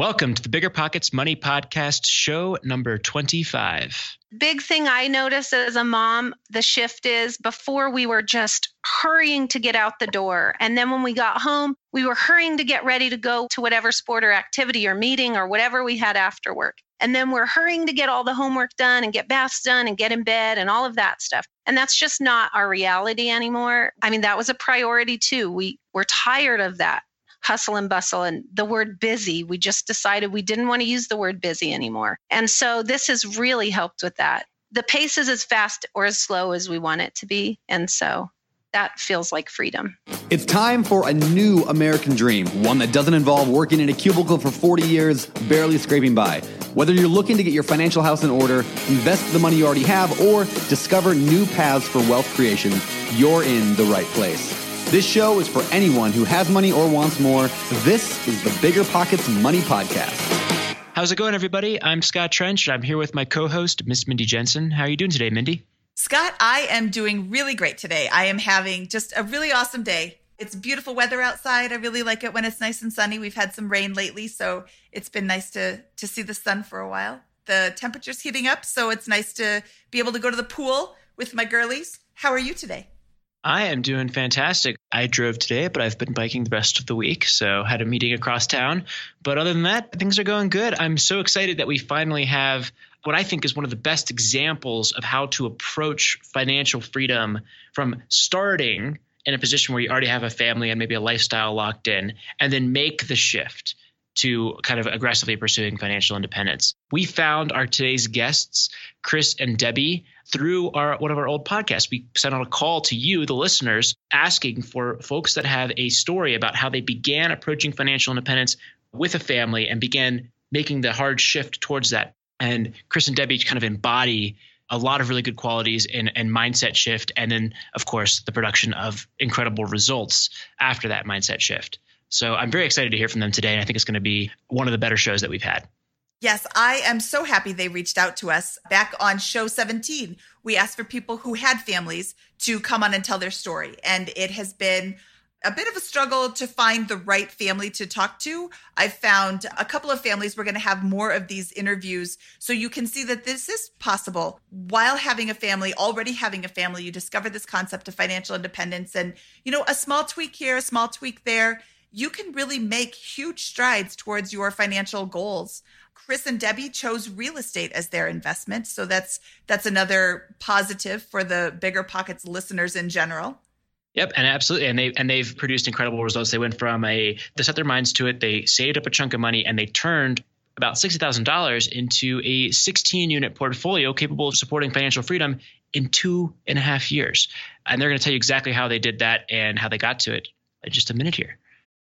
Welcome to the Bigger Pockets Money Podcast, show number 25. Big thing I noticed as a mom, the shift is before we were just hurrying to get out the door. And then when we got home, we were hurrying to get ready to go to whatever sport or activity or meeting or whatever we had after work. And then we're hurrying to get all the homework done and get baths done and get in bed and all of that stuff. And that's just not our reality anymore. I mean, that was a priority too. We we're tired of that hustle and bustle and the word busy. We just decided we didn't want to use the word busy anymore. And so this has really helped with that. The pace is as fast or as slow as we want it to be. And so that feels like freedom. It's time for a new American dream, one that doesn't involve working in a cubicle for 40 years, barely scraping by. Whether you're looking to get your financial house in order, invest the money you already have, or discover new paths for wealth creation, you're in the right place. This show is for anyone who has money or wants more. This is the Bigger Pockets Money Podcast. How's it going, everybody? I'm Scott Trench. I'm here with my co host, Miss Mindy Jensen. How are you doing today, Mindy? Scott, I am doing really great today. I am having just a really awesome day. It's beautiful weather outside. I really like it when it's nice and sunny. We've had some rain lately, so it's been nice to to see the sun for a while. The temperature's heating up, so it's nice to be able to go to the pool with my girlies. How are you today? I am doing fantastic. I drove today, but I've been biking the rest of the week, so had a meeting across town. But other than that, things are going good. I'm so excited that we finally have what I think is one of the best examples of how to approach financial freedom from starting in a position where you already have a family and maybe a lifestyle locked in, and then make the shift to kind of aggressively pursuing financial independence. We found our today's guests, Chris and Debbie, through our one of our old podcasts. We sent out a call to you, the listeners, asking for folks that have a story about how they began approaching financial independence with a family and began making the hard shift towards that. And Chris and Debbie kind of embody a lot of really good qualities and, and mindset shift. And then, of course, the production of incredible results after that mindset shift. So I'm very excited to hear from them today. And I think it's going to be one of the better shows that we've had. Yes, I am so happy they reached out to us back on show 17. We asked for people who had families to come on and tell their story. And it has been a bit of a struggle to find the right family to talk to. I've found a couple of families we're going to have more of these interviews so you can see that this is possible while having a family, already having a family. You discover this concept of financial independence and, you know, a small tweak here, a small tweak there. You can really make huge strides towards your financial goals. Chris and Debbie chose real estate as their investment, so that's that's another positive for the bigger pockets listeners in general. Yep, and absolutely, and they and they've produced incredible results. They went from a they set their minds to it. They saved up a chunk of money, and they turned about sixty thousand dollars into a sixteen unit portfolio capable of supporting financial freedom in two and a half years. And they're going to tell you exactly how they did that and how they got to it in just a minute here.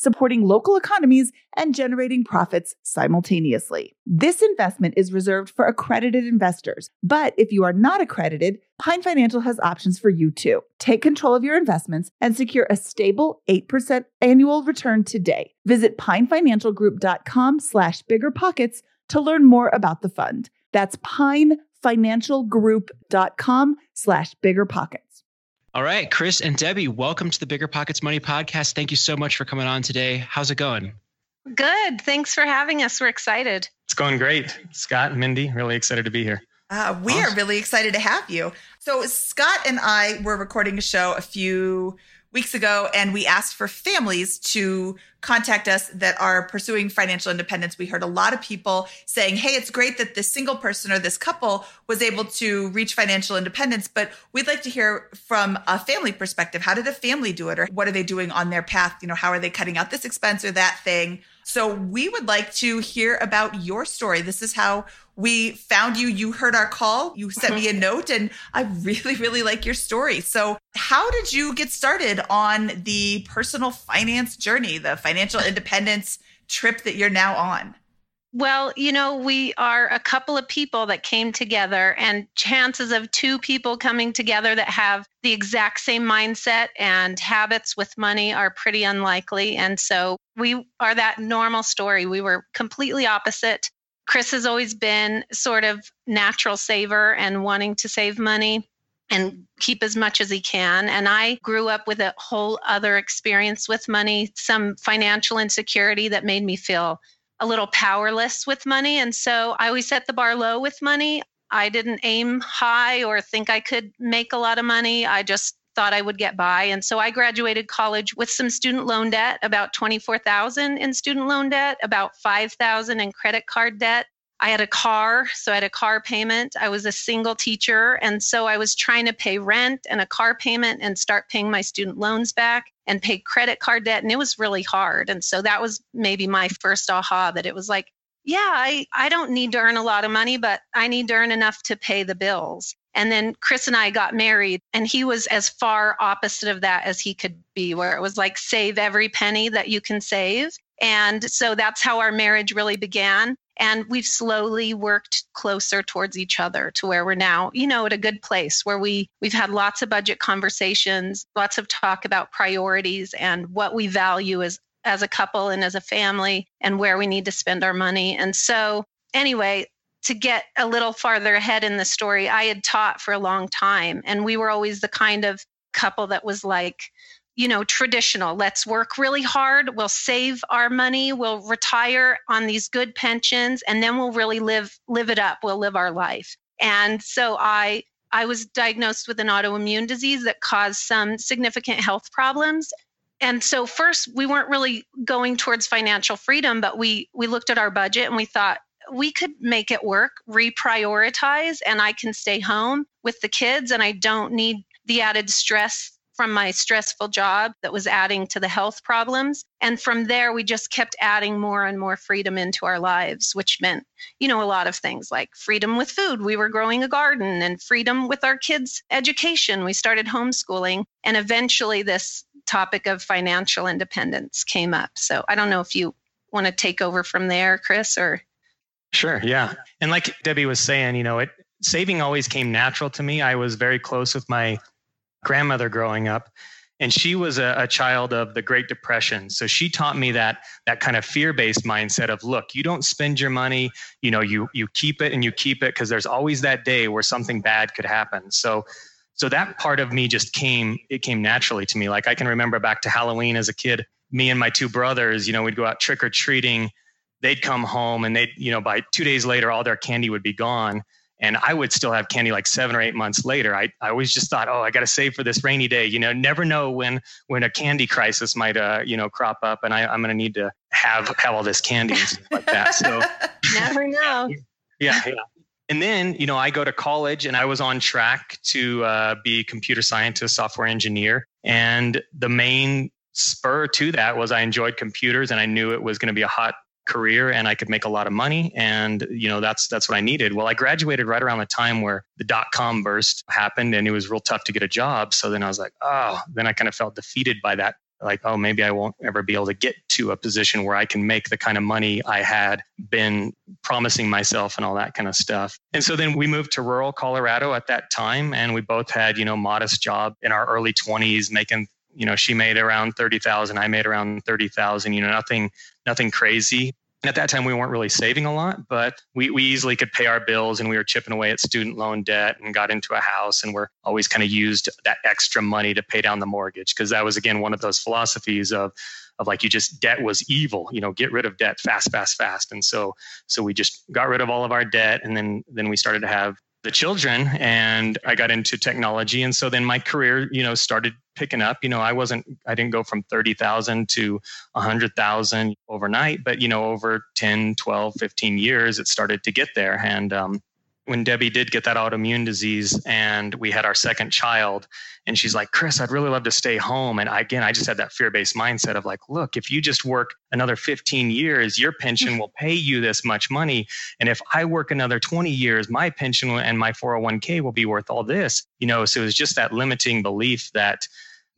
supporting local economies and generating profits simultaneously. This investment is reserved for accredited investors, but if you are not accredited, Pine Financial has options for you too. Take control of your investments and secure a stable 8% annual return today. Visit pinefinancialgroup.com slash biggerpockets to learn more about the fund. That's pinefinancialgroup.com slash biggerpockets. All right, Chris and Debbie, welcome to the Bigger Pockets Money podcast. Thank you so much for coming on today. How's it going? Good. Thanks for having us. We're excited. It's going great. Scott, and Mindy, really excited to be here. Uh, we awesome. are really excited to have you. So, Scott and I were recording a show a few weeks ago, and we asked for families to contact us that are pursuing financial independence. We heard a lot of people saying, Hey, it's great that this single person or this couple was able to reach financial independence, but we'd like to hear from a family perspective. How did a family do it? Or what are they doing on their path? You know, how are they cutting out this expense or that thing? So we would like to hear about your story. This is how we found you. You heard our call. You sent me a note, and I really, really like your story. So, how did you get started on the personal finance journey, the financial independence trip that you're now on? Well, you know, we are a couple of people that came together, and chances of two people coming together that have the exact same mindset and habits with money are pretty unlikely. And so we are that normal story. We were completely opposite. Chris has always been sort of natural saver and wanting to save money and keep as much as he can. And I grew up with a whole other experience with money, some financial insecurity that made me feel a little powerless with money. And so I always set the bar low with money. I didn't aim high or think I could make a lot of money. I just thought I would get by. And so I graduated college with some student loan debt, about 24,000 in student loan debt, about 5,000 in credit card debt. I had a car, so I had a car payment. I was a single teacher, and so I was trying to pay rent and a car payment and start paying my student loans back and pay credit card debt. And it was really hard. And so that was maybe my first aha that it was like, yeah, I, I don't need to earn a lot of money, but I need to earn enough to pay the bills. And then Chris and I got married, and he was as far opposite of that as he could be, where it was like save every penny that you can save. And so that's how our marriage really began. And we've slowly worked closer towards each other to where we're now, you know, at a good place where we we've had lots of budget conversations, lots of talk about priorities and what we value as as a couple and as a family and where we need to spend our money. And so anyway, to get a little farther ahead in the story, I had taught for a long time and we were always the kind of couple that was like you know, traditional. Let's work really hard. We'll save our money. We'll retire on these good pensions, and then we'll really live live it up. We'll live our life. And so I I was diagnosed with an autoimmune disease that caused some significant health problems. And so first we weren't really going towards financial freedom, but we we looked at our budget and we thought we could make it work, reprioritize, and I can stay home with the kids and I don't need the added stress from my stressful job that was adding to the health problems. And from there, we just kept adding more and more freedom into our lives, which meant, you know, a lot of things like freedom with food. We were growing a garden and freedom with our kids' education. We started homeschooling. And eventually, this topic of financial independence came up. So I don't know if you want to take over from there, Chris, or. Sure. Yeah. And like Debbie was saying, you know, it saving always came natural to me. I was very close with my grandmother growing up. and she was a, a, child of the great depression. So she taught me that that kind of fear-based mindset of look you don't spend your money you know you you keep it and you keep it because there's always that day where something bad could happen. So so that part of me just came it came naturally to me. Like i can remember back to halloween as a kid me and my two brothers you know we'd go out trick-or-treating. They'd come home and they'd you know by two days later all their candy would be gone and I would still have candy like seven or eight months later. I, I always just thought, oh, I got to save for this rainy day. You know, never know when when a candy crisis might uh, you know crop up, and I, I'm going to need to have have all this candy and stuff like that. So never know. Yeah, yeah. And then you know I go to college, and I was on track to uh, be a computer scientist, software engineer, and the main spur to that was I enjoyed computers, and I knew it was going to be a hot career and I could make a lot of money. And, you know, that's, that's what I needed. Well, I graduated right around the time where the dot com burst happened and it was real tough to get a job. So then I was like, oh, then I kind of felt defeated by that. Like, oh, maybe I won't ever be able to get to a position where I can make the kind of money I had been promising myself and all that kind of stuff. And so then we moved to rural Colorado at that time. And we both had, you know, modest job in our early 20s, making you know she made around 30,000 I made around 30,000 you know nothing nothing crazy at that time, we weren't really saving a lot, but we, we easily could pay our bills and we were chipping away at student loan debt and got into a house. And we're always kind of used that extra money to pay down the mortgage because that was, again, one of those philosophies of, of like you just debt was evil you know get rid of debt fast fast fast and so so we just got rid of all of our debt and then then we started to have the children and I got into technology. And so then my career, you know, started picking up. You know, I wasn't, I didn't go from 30,000 to 100,000 overnight, but, you know, over 10, 12, 15 years, it started to get there. And, um, when Debbie did get that autoimmune disease and we had our second child, and she's like, Chris, I'd really love to stay home. And I, again, I just had that fear based mindset of like, look, if you just work another 15 years, your pension will pay you this much money. And if I work another 20 years, my pension and my 401k will be worth all this. You know, so it was just that limiting belief that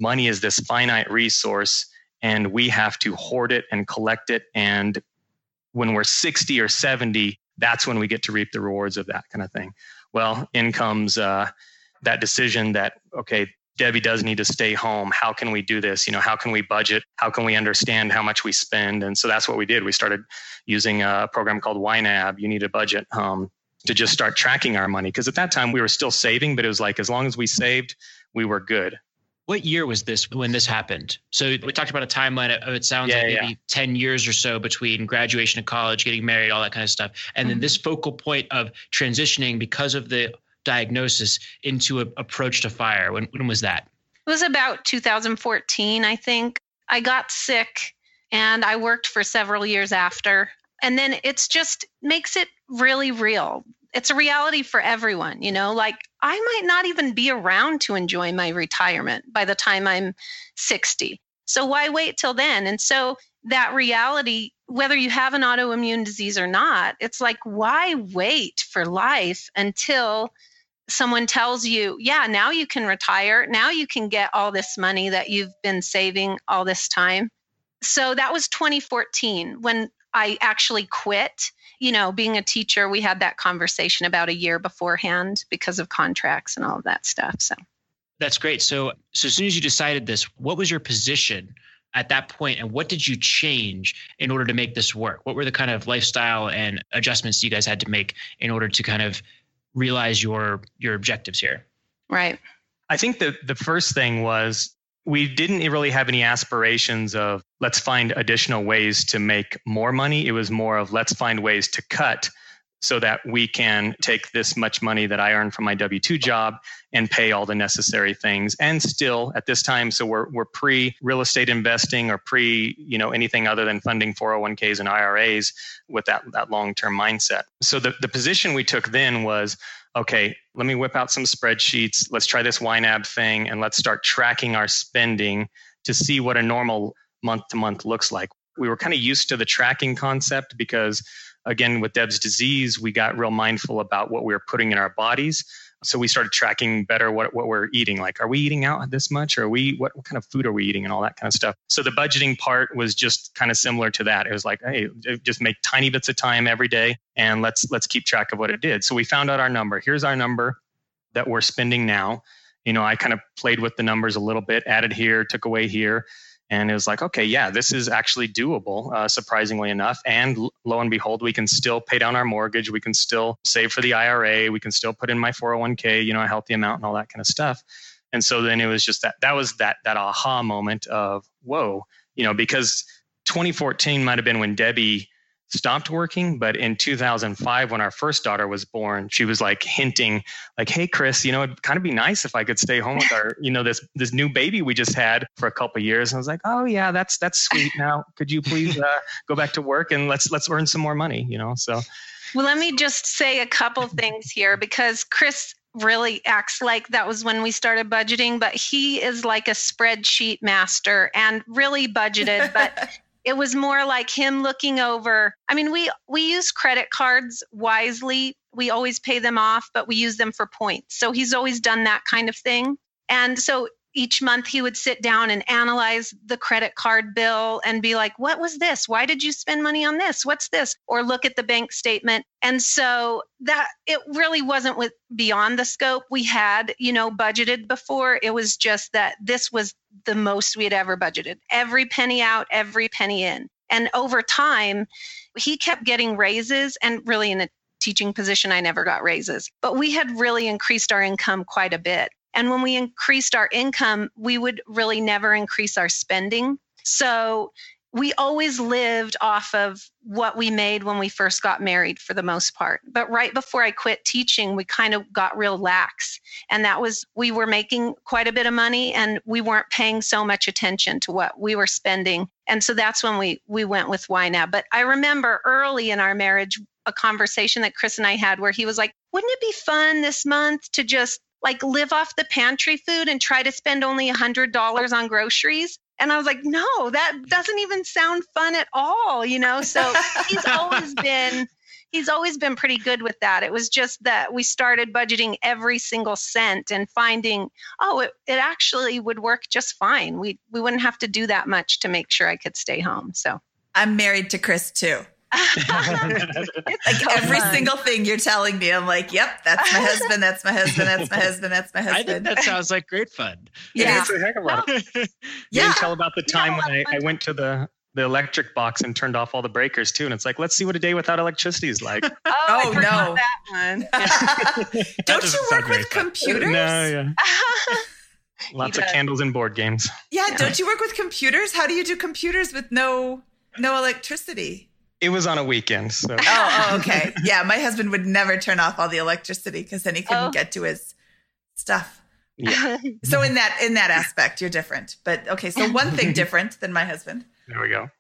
money is this finite resource and we have to hoard it and collect it. And when we're 60 or 70, that's when we get to reap the rewards of that kind of thing. Well, in comes uh, that decision that, okay, Debbie does need to stay home. How can we do this? You know, how can we budget? How can we understand how much we spend? And so that's what we did. We started using a program called YNAB. You need a budget um, to just start tracking our money. Because at that time we were still saving, but it was like as long as we saved, we were good. What year was this when this happened? So we talked about a timeline of it sounds yeah, like maybe yeah. 10 years or so between graduation of college, getting married, all that kind of stuff. And mm-hmm. then this focal point of transitioning because of the diagnosis into an approach to fire. When, when was that? It was about 2014, I think. I got sick and I worked for several years after. And then it's just makes it really real it's a reality for everyone, you know, like I might not even be around to enjoy my retirement by the time I'm 60. So why wait till then? And so that reality, whether you have an autoimmune disease or not, it's like, why wait for life until someone tells you, yeah, now you can retire. Now you can get all this money that you've been saving all this time. So that was 2014 when I actually quit you know, being a teacher, we had that conversation about a year beforehand because of contracts and all of that stuff. So that's great. So, so as soon as you decided this, what was your position at that point, and what did you change in order to make this work? What were the kind of lifestyle and adjustments you guys had to make in order to kind of realize your your objectives here? Right. I think the the first thing was we didn't really have any aspirations of let's find additional ways to make more money. It was more of let's find ways to cut so that we can take this much money that I earn from my W 2 job and pay all the necessary things. And still at this time, so we're, we're pre real estate investing or pre, you know, anything other than funding 401ks and IRAs with that, that long term mindset. So the, the position we took then was okay, let me whip out some spreadsheets. Let's try this YNAB thing and let's start tracking our spending to see what a normal month to month looks like. We were kind of used to the tracking concept because, again, with Deb's disease, we got real mindful about what we were putting in our bodies so we started tracking better what, what we're eating like are we eating out this much? Or are we what, what kind of food are we eating and all that kind of stuff? So the budgeting part was just kind of similar to that. It was like hey just make tiny bits of time every day and let's let's keep track of what it did. So we found out our number. Here's our number that we're spending now. You know, I kind of played with the numbers a little bit, added here, took away here. And it was like, okay, yeah, this is actually doable, uh, surprisingly enough. And lo and behold, we can still pay down our mortgage. We can still save for the IRA. We can still put in my 401k, you know, a healthy amount and all that kind of stuff. And so then it was just that, that was that, that aha moment of, whoa, you know, because 2014 might have been when Debbie stopped working but in 2005 when our first daughter was born she was like hinting like hey chris you know it'd kind of be nice if i could stay home with our you know this this new baby we just had for a couple years and i was like oh yeah that's that's sweet now could you please uh, go back to work and let's let's earn some more money you know so well let me just say a couple things here because chris really acts like that was when we started budgeting, but he is like a spreadsheet master and really budgeted. But it was more like him looking over i mean we we use credit cards wisely. We always pay them off but we use them for points. So he's always done that kind of thing. And so each month he would sit down and analyze the credit card bill and be like, what was this? Why did you spend money on this? What's this? Or look at the bank statement. And so that it really wasn't with beyond the scope we had, you know, budgeted before. It was just that this was the most we had ever budgeted. Every penny out, every penny in. And over time, he kept getting raises and really in a teaching position, I never got raises, but we had really increased our income quite a bit. And when we increased our income, we would really never increase our spending. So we always lived off of what we made when we first got married for the most part. But right before I quit teaching, we kind of got real lax. And that was, we were making quite a bit of money and we weren't paying so much attention to what we were spending. And so that's when we, we went with YNAB. But I remember early in our marriage, a conversation that Chris and I had where he was like, wouldn't it be fun this month to just like live off the pantry food and try to spend only a $100 on groceries. And I was like, no, that doesn't even sound fun at all, you know? So he's always been he's always been pretty good with that. It was just that we started budgeting every single cent and finding, oh, it, it actually would work just fine. We we wouldn't have to do that much to make sure I could stay home. So I'm married to Chris too. Like every fun. single thing you're telling me, I'm like, yep, that's my husband, that's my husband, that's my husband, that's my husband. I think that sounds like great fun. Yeah, it's a heck of a lot. Of yeah, you tell about the time when I, I went to the the electric box and turned off all the breakers too. And it's like, let's see what a day without electricity is like. oh, oh no, that one. Don't that you work with computers? No, yeah. Lots of candles and board games. Yeah, yeah, don't you work with computers? How do you do computers with no no electricity? It was on a weekend. So. oh, oh, okay. Yeah, my husband would never turn off all the electricity because then he couldn't oh. get to his stuff. Yeah. so in that in that aspect, you're different. But okay, so one thing different than my husband. There we go.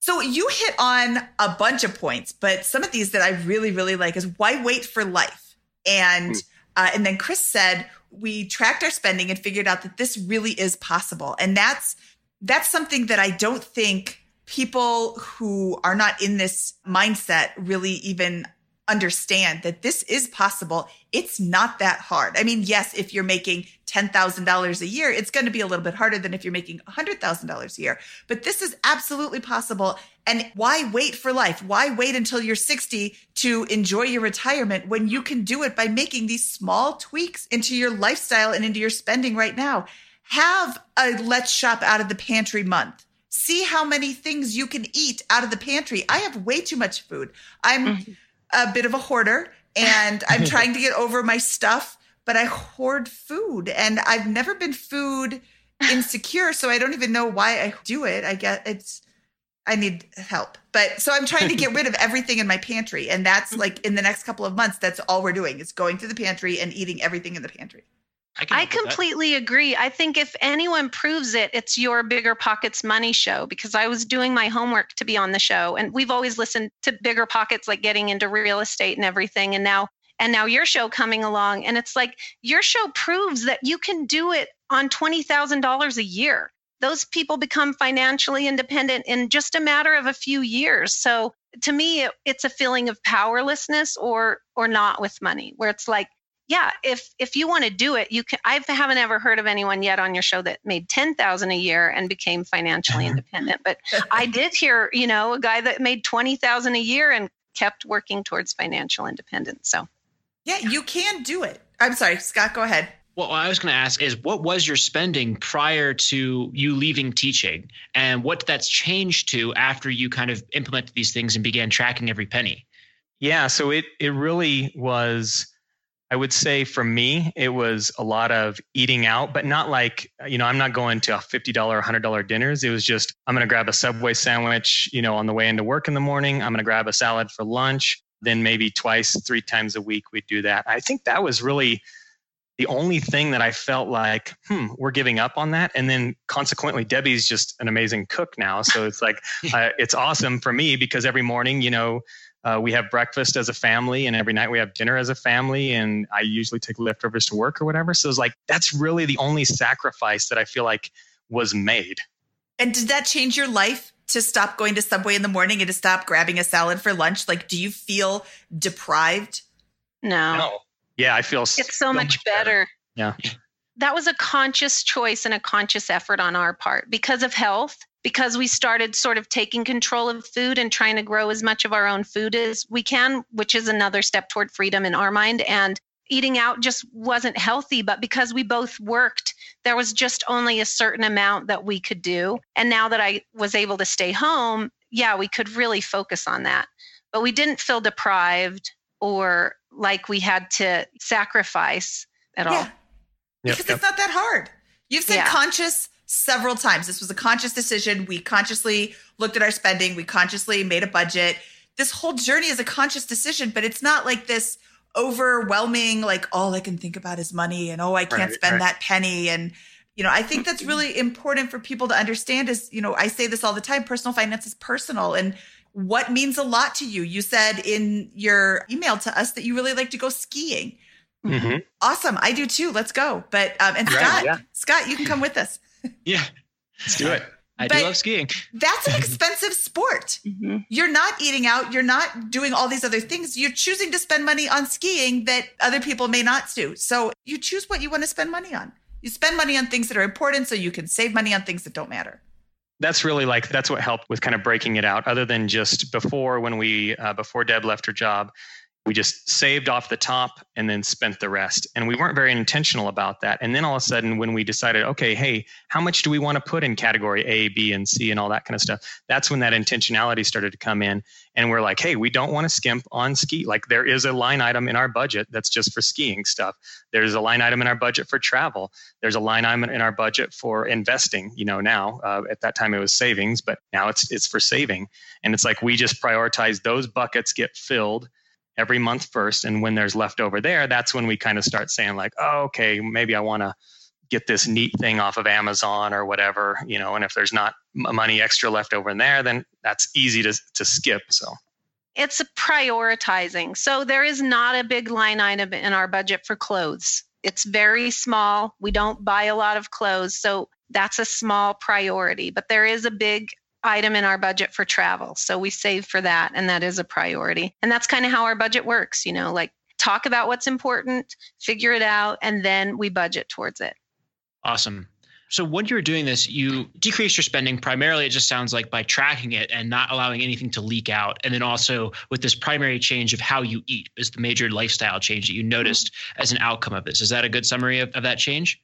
So you hit on a bunch of points, but some of these that I really really like is why wait for life, and mm. uh, and then Chris said we tracked our spending and figured out that this really is possible, and that's that's something that I don't think people who are not in this mindset really even understand that this is possible. It's not that hard. I mean, yes, if you're making $10,000 a year, it's going to be a little bit harder than if you're making $100,000 a year. But this is absolutely possible. And why wait for life? Why wait until you're 60 to enjoy your retirement when you can do it by making these small tweaks into your lifestyle and into your spending right now? Have a let's shop out of the pantry month see how many things you can eat out of the pantry. I have way too much food. I'm mm-hmm. a bit of a hoarder and I'm trying to get over my stuff, but I hoard food and I've never been food insecure. So I don't even know why I do it. I get it's, I need help. But so I'm trying to get rid of everything in my pantry. And that's like in the next couple of months, that's all we're doing is going to the pantry and eating everything in the pantry. I, I completely agree. I think if anyone proves it, it's your Bigger Pockets Money show because I was doing my homework to be on the show. And we've always listened to Bigger Pockets, like getting into real estate and everything. And now, and now your show coming along. And it's like your show proves that you can do it on $20,000 a year. Those people become financially independent in just a matter of a few years. So to me, it, it's a feeling of powerlessness or or not with money, where it's like yeah, if if you want to do it, you can. I haven't ever heard of anyone yet on your show that made ten thousand a year and became financially uh-huh. independent. But I did hear, you know, a guy that made twenty thousand a year and kept working towards financial independence. So, yeah, you can do it. I'm sorry, Scott. Go ahead. Well, I was going to ask is what was your spending prior to you leaving teaching and what that's changed to after you kind of implemented these things and began tracking every penny? Yeah, so it it really was I would say for me, it was a lot of eating out, but not like, you know, I'm not going to $50 or $100 dinners. It was just, I'm going to grab a Subway sandwich, you know, on the way into work in the morning. I'm going to grab a salad for lunch. Then maybe twice, three times a week, we'd do that. I think that was really the only thing that I felt like, hmm, we're giving up on that. And then consequently, Debbie's just an amazing cook now. So it's like, uh, it's awesome for me because every morning, you know, uh, we have breakfast as a family, and every night we have dinner as a family. And I usually take leftovers to work or whatever. So it's like that's really the only sacrifice that I feel like was made. And did that change your life to stop going to Subway in the morning and to stop grabbing a salad for lunch? Like, do you feel deprived? No. No. Yeah, I feel it's so, so much, much better. better. Yeah. That was a conscious choice and a conscious effort on our part because of health because we started sort of taking control of food and trying to grow as much of our own food as we can, which is another step toward freedom in our mind. And eating out just wasn't healthy, but because we both worked, there was just only a certain amount that we could do. And now that I was able to stay home, yeah, we could really focus on that. But we didn't feel deprived or like we had to sacrifice at all. Yeah. Because yep. it's not that hard. You've said yeah. conscious several times. This was a conscious decision. We consciously looked at our spending, we consciously made a budget. This whole journey is a conscious decision, but it's not like this overwhelming, like, all I can think about is money and oh, I can't right, spend right. that penny. And, you know, I think that's really important for people to understand is, you know, I say this all the time personal finance is personal. And what means a lot to you? You said in your email to us that you really like to go skiing. Mm-hmm. Awesome. I do too. Let's go. But, um, and Scott, right, yeah. Scott, you can come with us yeah, let's do it. I but do love skiing. That's an expensive sport. Mm-hmm. You're not eating out. You're not doing all these other things. You're choosing to spend money on skiing that other people may not do. So you choose what you want to spend money on. You spend money on things that are important so you can save money on things that don't matter that's really like that's what helped with kind of breaking it out other than just before when we uh, before deb left her job we just saved off the top and then spent the rest. And we weren't very intentional about that. And then all of a sudden when we decided okay hey how much do we want to put in category a b and c and all that kind of stuff? That's when that intentionality started to come in. And we're like hey we don't want to skimp on ski. Like there is a line item in our budget that's just for skiing stuff. There's a line item in our budget for travel. There's a line item in our budget for investing you know now. Uh, at that time it was savings but now it's it's for saving. And it's like we just prioritize those buckets get filled every month first. And when there's leftover there, that's when we kind of start saying, like, oh, okay, maybe I want to get this neat thing off of Amazon or whatever, you know, and if there's not money extra left over in there, then that's easy to, to skip. So it's prioritizing. So there is not a big line item in our budget for clothes. It's very small. We don't buy a lot of clothes. So that's a small priority, but there is a big item in our budget for travel. So we save for that, and that is a priority. And that's kind of how our budget works, you know, like talk about what's important, figure it out, and then we budget towards it. Awesome. So when you were doing this, you decreased your spending primarily, it just sounds like by tracking it and not allowing anything to leak out. And then also with this primary change of how you eat is the major lifestyle change that you mm-hmm. noticed as an outcome of this. Is that a good summary of, of that change?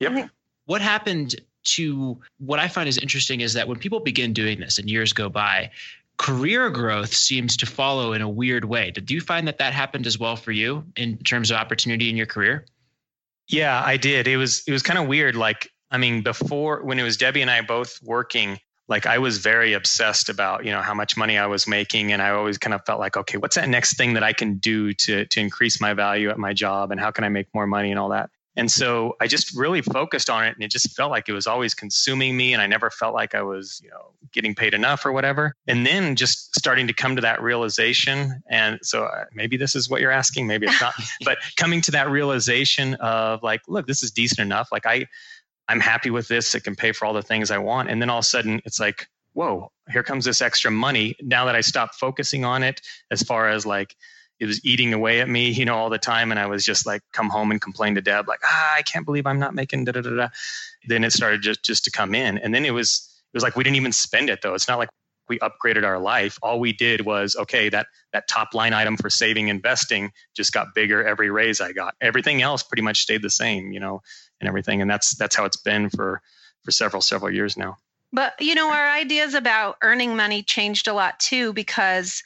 Yep. Mm-hmm. What happened to what I find is interesting is that when people begin doing this and years go by, career growth seems to follow in a weird way. Did you find that that happened as well for you in terms of opportunity in your career? Yeah, I did. It was it was kind of weird. Like, I mean, before when it was Debbie and I both working, like I was very obsessed about, you know, how much money I was making. And I always kind of felt like, okay, what's that next thing that I can do to to increase my value at my job and how can I make more money and all that? And so I just really focused on it and it just felt like it was always consuming me and I never felt like I was, you know, getting paid enough or whatever. And then just starting to come to that realization and so uh, maybe this is what you're asking, maybe it's not, but coming to that realization of like, look, this is decent enough. Like I I'm happy with this. It can pay for all the things I want. And then all of a sudden it's like, whoa, here comes this extra money. Now that I stopped focusing on it as far as like it was eating away at me, you know, all the time. And I was just like, come home and complain to Deb, like, ah, I can't believe I'm not making da da da da. Then it started just just to come in, and then it was it was like we didn't even spend it though. It's not like we upgraded our life. All we did was okay, that that top line item for saving investing just got bigger every raise I got. Everything else pretty much stayed the same, you know, and everything. And that's that's how it's been for for several several years now. But you know, our ideas about earning money changed a lot too because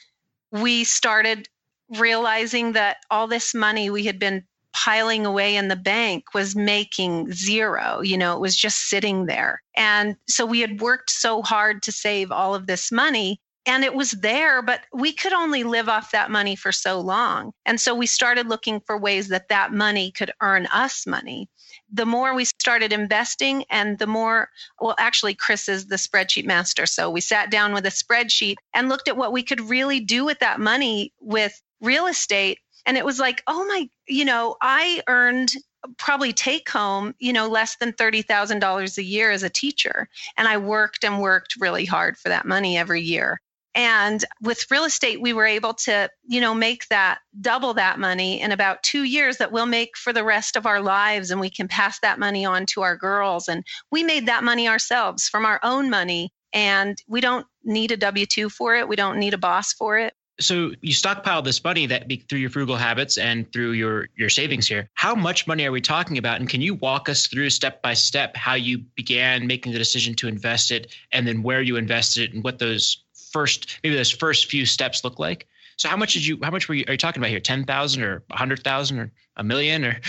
we started realizing that all this money we had been piling away in the bank was making zero. You know, it was just sitting there. And so we had worked so hard to save all of this money and it was there, but we could only live off that money for so long. And so we started looking for ways that that money could earn us money. The more we started investing, and the more, well, actually, Chris is the spreadsheet master. So we sat down with a spreadsheet and looked at what we could really do with that money with real estate and it was like oh my you know i earned probably take home you know less than $30000 a year as a teacher and i worked and worked really hard for that money every year. And with real estate we were able to you know make that double that money in about two years that we'll make for the rest of our lives and we can pass that money on to our girls. And we made that money ourselves from our own money and we don't need a w2 for it. We don't need a boss for it so you stockpile this money that be, through your frugal habits and through your your savings here. How much money are we talking about? And can you walk us through step by step how you began making the decision to invest it, and then where you invested it, and what those first maybe those first few steps look like? So how much did you? How much were you? Are you talking about here? Ten thousand or a hundred thousand or a million or?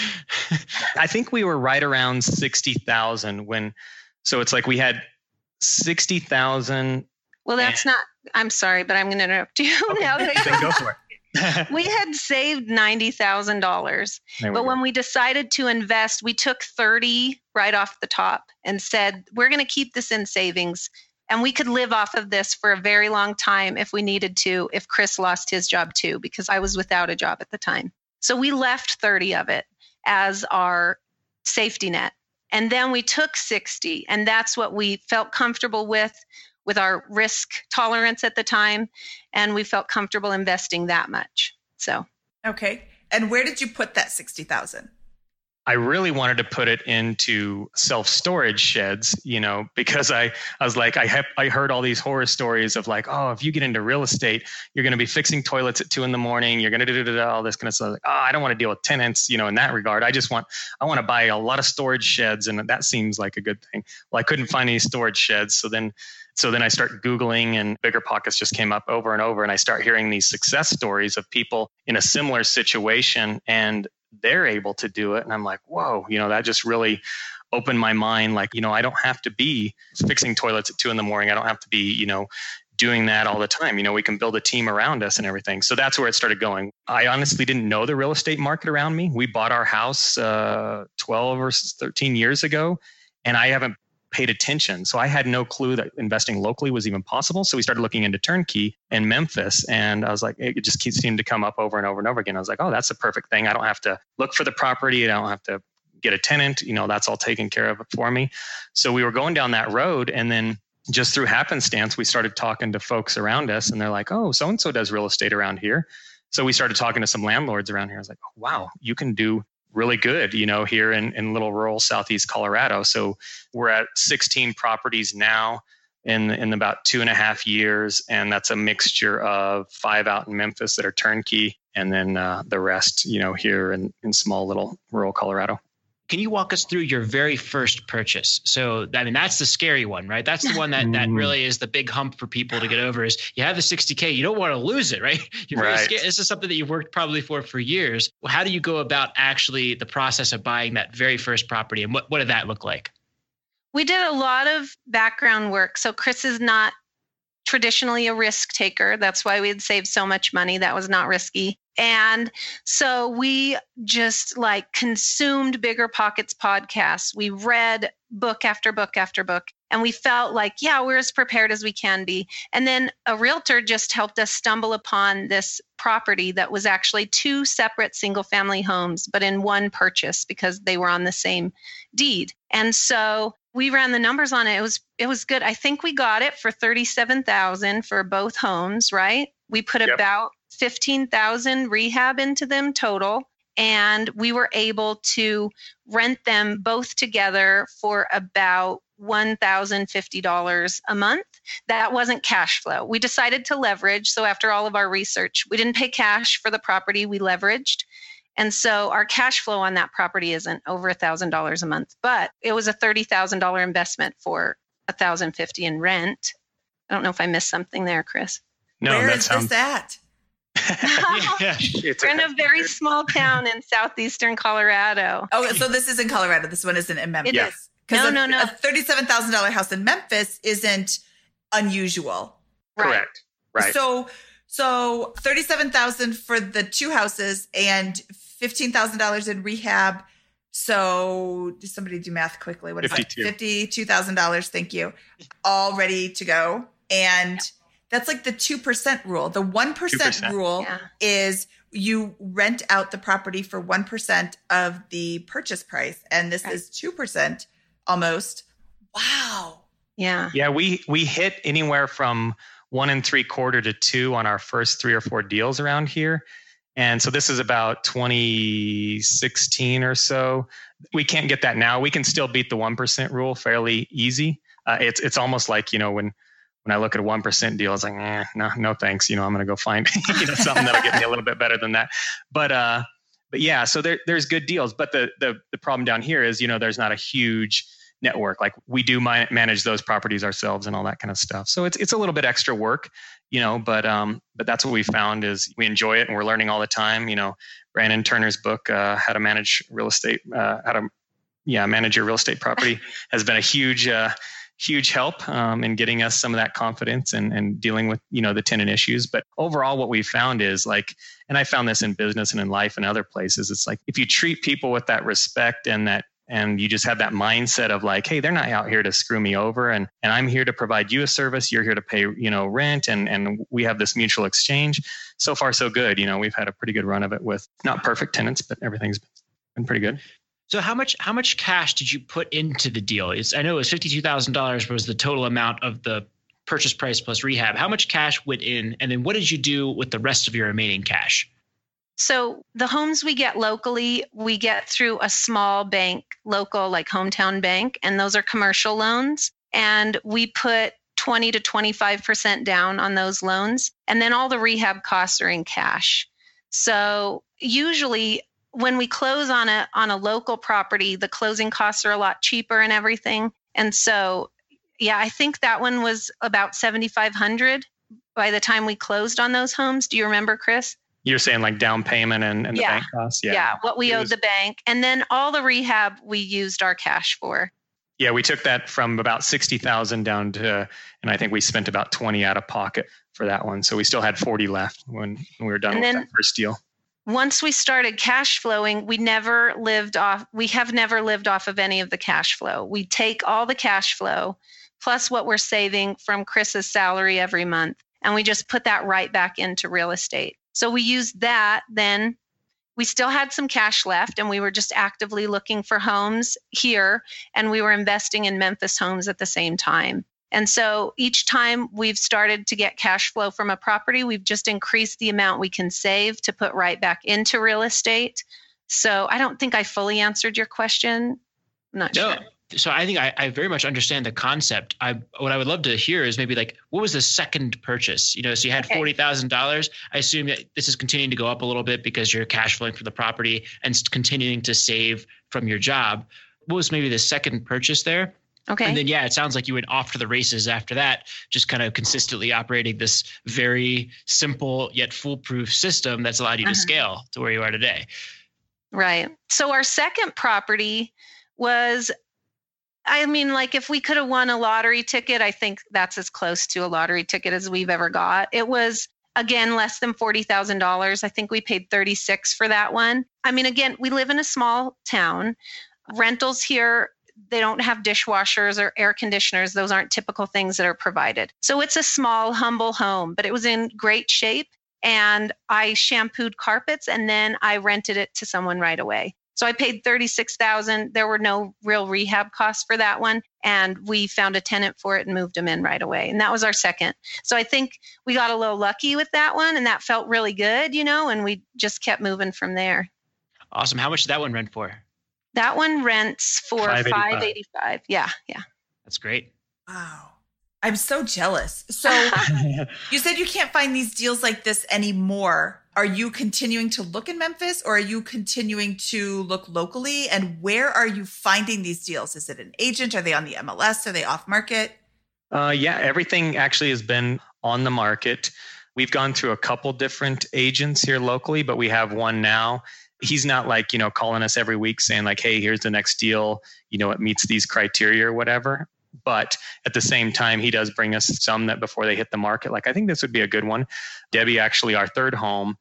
I think we were right around sixty thousand when. So it's like we had sixty thousand well, that's not. I'm sorry, but I'm going to interrupt you okay. now that go for it. we had saved ninety thousand dollars, but go. when we decided to invest, we took thirty right off the top and said we're going to keep this in savings, and we could live off of this for a very long time if we needed to. If Chris lost his job too, because I was without a job at the time, so we left thirty of it as our safety net. And then we took 60, and that's what we felt comfortable with with our risk tolerance at the time and we felt comfortable investing that much so okay and where did you put that 60000 I really wanted to put it into self storage sheds, you know, because I, I was like, I have, I heard all these horror stories of like, oh, if you get into real estate, you're going to be fixing toilets at two in the morning. You're going to do do, do all this kind of stuff. Like, oh, I don't want to deal with tenants, you know, in that regard. I just want, I want to buy a lot of storage sheds. And that seems like a good thing. Well, I couldn't find any storage sheds. So then so then I start Googling and Bigger Pockets just came up over and over. And I start hearing these success stories of people in a similar situation and they're able to do it. And I'm like, whoa, you know, that just really opened my mind. Like, you know, I don't have to be fixing toilets at two in the morning. I don't have to be, you know, doing that all the time. You know, we can build a team around us and everything. So that's where it started going. I honestly didn't know the real estate market around me. We bought our house uh, 12 or 13 years ago, and I haven't paid attention. So I had no clue that investing locally was even possible. So we started looking into turnkey in Memphis. And I was like, it just seemed to come up over and over and over again. I was like, oh, that's a perfect thing. I don't have to look for the property. I don't have to get a tenant. You know, that's all taken care of for me. So we were going down that road. And then just through happenstance, we started talking to folks around us. And they're like, oh, so and so does real estate around here. So we started talking to some landlords around here. I was like, wow, you can do really good, you know, here in, in little rural southeast Colorado. So we're at 16 properties now in in about two and a half years, and that's a mixture of five out in Memphis that are turnkey, and then uh, the rest, you know, here in, in small little rural Colorado. Can you walk us through your very first purchase? So, I mean, that's the scary one, right? That's the one that that mm-hmm. really is the big hump for people to get over. Is you have the 60k, you don't want to lose it, right? You're right. Scared. This is something that you've worked probably for for years. Well, how do you go about actually the process of buying that very first property, and what what did that look like? We did a lot of background work. So Chris is not traditionally a risk taker. That's why we had saved so much money. That was not risky. And so we just like consumed Bigger Pockets podcasts. We read book after book after book. And we felt like, yeah, we're as prepared as we can be. And then a realtor just helped us stumble upon this property that was actually two separate single family homes, but in one purchase because they were on the same deed. And so we ran the numbers on it. It was it was good. I think we got it for 37,000 for both homes, right? We put yep. about 15,000 rehab into them total and we were able to rent them both together for about $1,050 a month. That wasn't cash flow. We decided to leverage. So, after all of our research, we didn't pay cash for the property, we leveraged. And so our cash flow on that property isn't over $1,000 a month, but it was a $30,000 investment for 1050 in rent. I don't know if I missed something there, Chris. No, Where that is sounds. this at? yeah. We're in a very small town in southeastern Colorado. Oh, so this is in Colorado. This one isn't in Memphis. It Yeah. is. 'Cause No, a, no, no. A thirty-seven thousand dollar house in Memphis isn't unusual. Right. correct. Right. So, so thirty-seven thousand for the two houses and fifteen thousand dollars in rehab. So, does somebody do math quickly? What is 52. it? Fifty-two thousand dollars. Thank you. All ready to go, and that's like the two percent rule. The one percent 2%. rule Yeah. is you rent out the property for 1% of the purchase price and this Right. is 2% almost wow Yeah. Yeah, we we hit anywhere from one and three quarter to two on our first three or four deals around here. And so this is about 2016 or so. We can't get that now. We can still beat the one percent rule fairly easy. Uh, it's it's almost like you know when when I look at a one percent deal, it's like, eh, no, no thanks. You know, I'm going to go find you know something that'll get me a little bit better than that. But uh, but yeah, so there there's good deals. But the the the problem down here is you know there's not a huge network. Like we do manage those properties ourselves and all that kind of stuff. So it's it's a little bit extra work, you know. But um, but that's what we found is we enjoy it and we're learning all the time. You know, Brandon Turner's book, uh, How to Manage Real Estate, uh, How to yeah manage your real estate property, has been a huge. Uh, huge help um, in getting us some of that confidence and, and dealing with you know the tenant issues but overall what we found is like and i found this in business and in life and other places it's like if you treat people with that respect and that and you just have that mindset of like hey they're not out here to screw me over and and i'm here to provide you a service you're here to pay you know rent and and we have this mutual exchange so far so good you know we've had a pretty good run of it with not perfect tenants but everything's been pretty good So how much how much cash did you put into the deal? It's, I know it was fifty two thousand dollars was the total amount of the purchase price plus rehab. How much cash went in, and then what did you do with the rest of your remaining cash? So the homes we get locally, we get through a small bank, local like hometown bank, and those are commercial loans. And we put 20 to 25% down on those loans. And then all the rehab costs are in cash. So usually when we close on a on a local property, the closing costs are a lot cheaper and everything. And so yeah, I think that one was about 7500 by the time we closed on those homes. Do you remember, Chris? You're saying like down payment and, and the bank costs? Yeah, what we It owed was- the bank. And then all the rehab we used our cash for. Yeah, we took that from about sixty thousand down to, and I think we spent about twenty out of pocket for that one. So we still had forty left when, when we were done And with then- that first deal. once we started cash flowing we never lived off we have never lived off of any of the cash flow. We take all the cash flow plus what we're saving from chris's salary every month and we just put that right back into real estate so we used that then we still had some cash left and we were just actively looking for homes here and we were investing in memphis homes at the same time and so each time we've started to get cash flow from a property, we've just increased the amount we can save to put right back into real estate. So I don't think I fully answered your question. I'm not No. sure. So I think I, I very much understand the concept. I what I would love to hear is maybe like what was the second purchase? You know, so you had Okay. forty thousand dollars. I assume that this is continuing to go up a little bit because you're cash flowing from the property and continuing to save from your job. What was maybe the second purchase there? Okay. And then yeah, it sounds like you went off to the races after that, just kind of consistently operating this very simple yet foolproof system that's allowed you to Uh-huh. scale to where you are today. Right. So our second property was, I mean, like if we could have won a lottery ticket, I think that's as close to a lottery ticket as we've ever got. It was again less than forty thousand dollars. I think we paid thirty six for that one. I mean, again, we live in a small town. Rentals here. They don't have dishwashers or air conditioners. Those aren't typical things that are provided. So it's a small, humble home, but it was in great shape and I shampooed carpets and then I rented it to someone right away. So I paid 36,000. There were no real rehab costs for that one and we found a tenant for it and moved them in right away. And that was our second. So I think we got a little lucky with that one and that felt really good, you know, and we just kept moving from there. Awesome. How much did that one rent for? That one rents for 585. 585. Yeah, yeah. That's great. Wow. I'm so jealous. So you said you can't find these deals like this anymore. Are you continuing to look in Memphis or are you continuing to look locally? And where are you finding these deals? Is it an agent? Are they on the MLS? Are they off market? Uh, yeah, everything actually has been on the market. We've gone through a couple different agents here locally, but we have one now. He's not like, you know, calling us every week saying, like, hey, here's the next deal, you know, it meets these criteria or whatever. But at the same time, he does bring us some that before they hit the market, like, I think this would be a good one. Debbie, actually, our third home,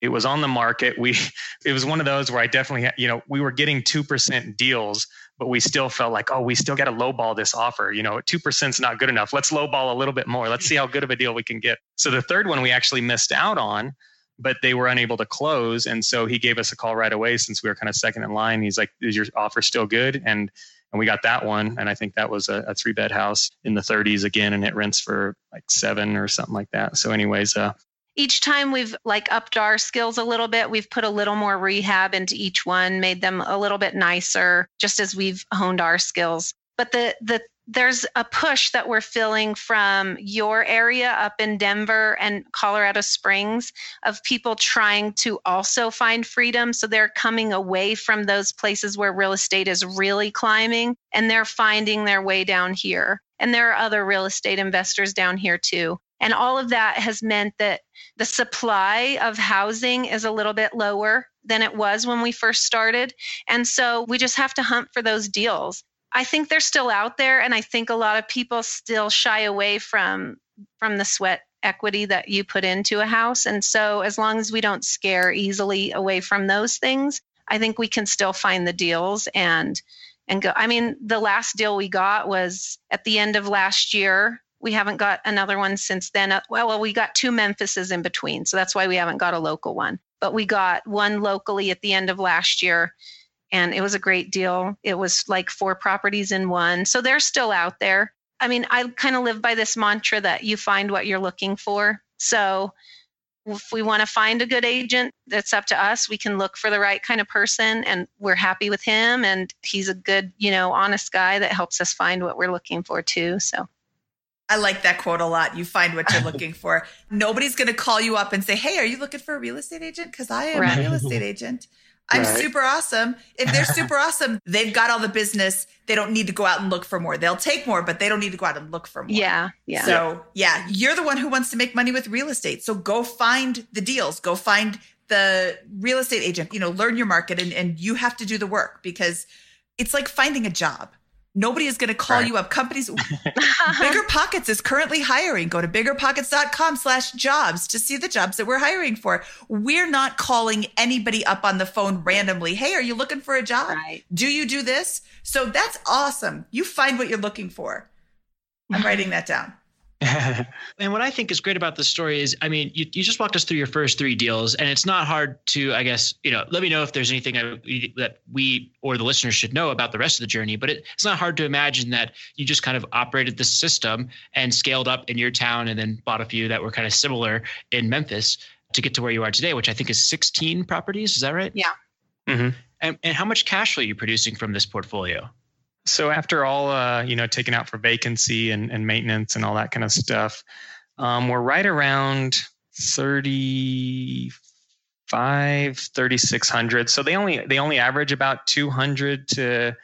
it was on the market. We, it was one of those where I definitely, you know, we were getting 2% deals, but we still felt like, oh, we still got to lowball this offer. You know, 2% is not good enough. Let's lowball a little bit more. Let's see how good of a deal we can get. So the third one we actually missed out on, but they were unable to close. And so he gave us a call right away since we were kind of second in line. He's like, is your offer still good? And and we got that one and i think that was a, a, three bed house in the 30s again and it rents for like seven or something like that. So anyways uh, each time we've like upped our skills a little bit we've put a little more rehab into each one made them a little bit nicer just as we've honed our skills. But the the there's a push that we're feeling from your area up in Denver and Colorado Springs of people trying to also find freedom. So they're coming away from those places where real estate is really climbing and they're finding their way down here. And there are other real estate investors down here too. And all of that has meant that the supply of housing is a little bit lower than it was when we first started. And so we just have to hunt for those deals. I think they're still out there, and I think a lot of people still shy away from from the sweat equity that you put into a house. And so, as long as we don't scare easily away from those things, I think we can still find the deals and and go. I mean, the last deal we got was at the end of last year. We haven't got another one since then. Uh, well, well, we got two Memphises in between, so that's why we haven't got a local one. But we got one locally at the end of last year, and it was a great deal. It was like four properties in one. So they're still out there. I mean, I kind of live by this mantra that you find what you're looking for. So if we want to find a good agent, that's up to us. We can look for the right kind of person and we're happy with him and he's a good, you know, honest guy that helps us find what we're looking for too. So I like that quote a lot. You find what you're looking for. Nobody's going to call you up and say, "Hey, are you looking for a real estate agent?" Cuz I am right. a real estate agent. I'm right. super awesome. If they're super awesome, they've got all the business. They don't need to go out and look for more. They'll take more, but they don't need to go out and look for more. Yeah. Yeah. So, yeah, you're the one who wants to make money with real estate. So go find the deals. Go find the real estate agent, you know, learn your market and, and you have to do the work because it's like finding a job. Nobody is going to call right. you up. Companies, BiggerPockets is currently hiring. Go to biggerpockets.com slash jobs to see the jobs that we're hiring for. We're not calling anybody up on the phone randomly. Hey, are you looking for a job? Right. Do you do this? So that's awesome. You find what you're looking for. I'm writing that down. and what I think is great about this story is, I mean, you, you just walked us through your first three deals, and it's not hard to, I guess, you know, let me know if there's anything I, that we or the listeners should know about the rest of the journey. But it, it's not hard to imagine that you just kind of operated the system and scaled up in your town, and then bought a few that were kind of similar in Memphis to get to where you are today, which I think is 16 properties. Is that right? Yeah. Mm-hmm. And, and how much cash flow are you producing from this portfolio? So after all, uh, you know, taken out for vacancy and, and maintenance and all that kind of stuff, um, we're right around 35, 3600. So they only, they only average about 200 to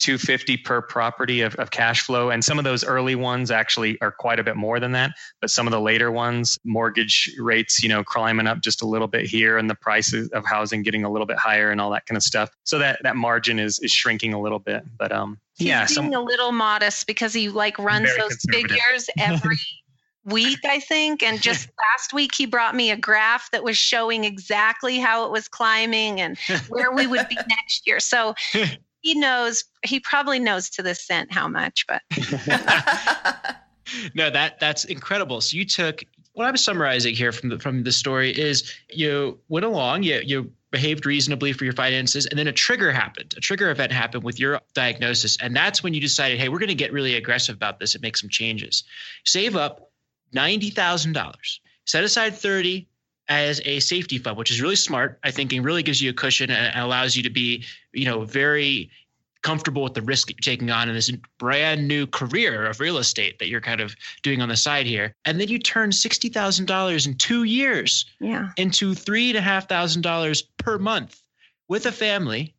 250 per property of, of cash flow and some of those early ones actually are quite a bit more than that but some of the later ones mortgage rates you know climbing up just a little bit here and the prices of housing getting a little bit higher and all that kind of stuff so that that margin is is shrinking a little bit but um He's yeah being some, a little modest because he like runs those figures every week, I think. And just last week, he brought me a graph that was showing exactly how it was climbing and where we would be next year. So he knows he probably knows to the cent how much but no that that's incredible. So you took what i'm summarizing here from the from the story is you went along you you behaved reasonably for your finances and then a trigger happened. A trigger event happened with your diagnosis and that's when you decided hey we're going to get really aggressive about this and make some changes. Save up $90000 set aside 30 as a safety fund, which is really smart, I think, and really gives you a cushion and allows you to be, you know, very comfortable with the risk that you're taking on in this brand new career of real estate that you're kind of doing on the side here. And then you turn $60,000 in two years Yeah. into three and a half thousand dollars per month with a family.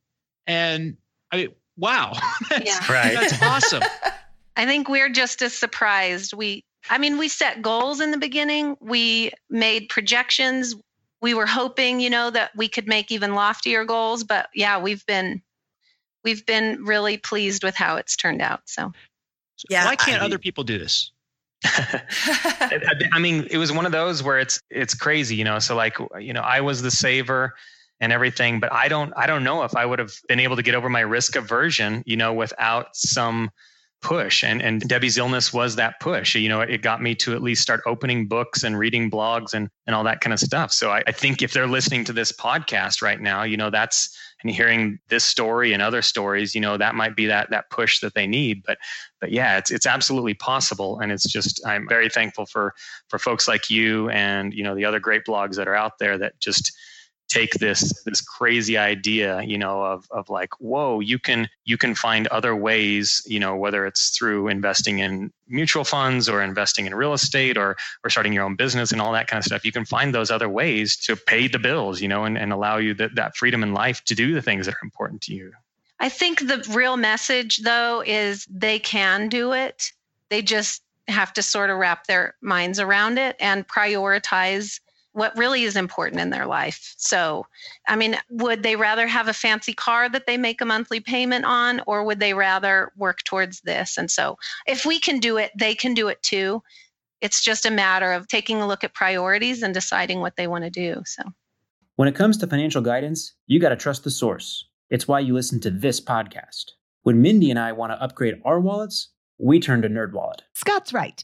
And I mean, wow. That's, Yeah. Right. that's awesome. I think we're just as surprised. We, I mean, we set goals in the beginning. We made projections. We were hoping, you know, that we could make even loftier goals. But yeah, we've been, we've been really pleased with how it's turned out. So Yeah, Why can't I- other people do this? I I mean, it was one of those where it's it's crazy, you know. So like, you know, I was the saver and everything, but I don't I don't know if I would have been able to get over my risk aversion, you know, without some push. And and Debbie's illness was that push. You know, it, got me to at least start opening books and reading blogs and and all that kind of stuff. So I, I think if they're listening to this podcast right now, you know, that's and hearing this story and other stories, you know, that might be that that push that they need. But but yeah, it's it's absolutely possible, and it's just I'm very thankful for for folks like you and you know the other great blogs that are out there that just take this this crazy idea you know of of like whoa you can you can find other ways you know whether it's through investing in mutual funds or investing in real estate or or starting your own business and all that kind of stuff you can find those other ways to pay the bills you know and, and allow you that, that freedom in life to do the things that are important to you I think the real message, though, is they can do it. They just have to sort of wrap their minds around it and prioritize what really is important in their life. So, I mean, would they rather have a fancy car that they make a monthly payment on, or would they rather work towards this? And so, if we can do it, they can do it too. It's just a matter of taking a look at priorities and deciding what they want to do. So, When it comes to financial guidance, you got to trust the source. It's why you listen to this podcast. When Mindy and I want to upgrade our wallets, we turn to NerdWallet. Scott's right.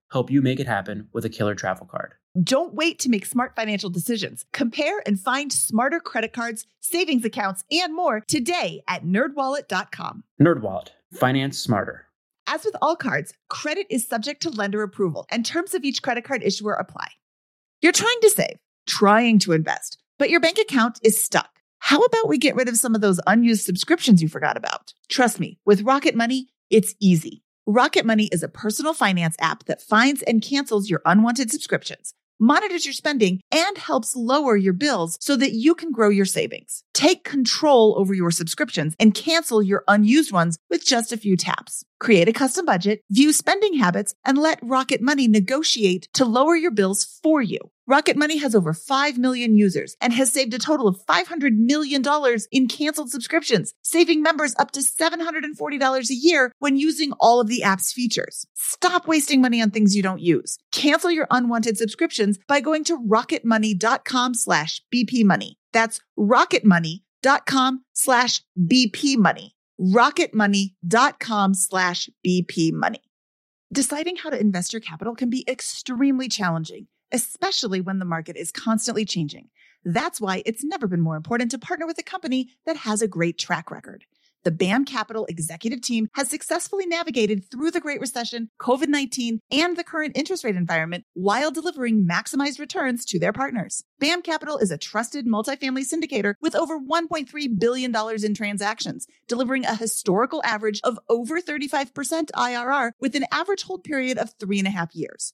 help you make it happen with a killer travel card. Don't wait to make smart financial decisions. Compare and find smarter credit cards, savings accounts, and more today at nerdwallet.com. NerdWallet, finance smarter. As with all cards, credit is subject to lender approval and terms of each credit card issuer apply. You're trying to save, trying to invest, but your bank account is stuck. How about we get rid of some of those unused subscriptions you forgot about? Trust me, with Rocket Money, it's easy. Rocket Money is a personal finance app that finds and cancels your unwanted subscriptions, monitors your spending, and helps lower your bills so that you can grow your savings. Take control over your subscriptions and cancel your unused ones with just a few taps. Create a custom budget, view spending habits, and let Rocket Money negotiate to lower your bills for you. Rocket Money has over 5 million users and has saved a total of $500 million in canceled subscriptions, saving members up to $740 a year when using all of the app's features. Stop wasting money on things you don't use. Cancel your unwanted subscriptions by going to rocketmoney.com slash bpmoney. That's rocketmoney.com slash bpmoney. rocketmoney.com slash bpmoney. Deciding how to invest your capital can be extremely challenging, especially when the market is constantly changing. That's why it's never been more important to partner with a company that has a great track record. The BAM Capital executive team has successfully navigated through the Great Recession, COVID 19, and the current interest rate environment while delivering maximized returns to their partners. BAM Capital is a trusted multifamily syndicator with over $1.3 billion in transactions, delivering a historical average of over 35% IRR with an average hold period of three and a half years.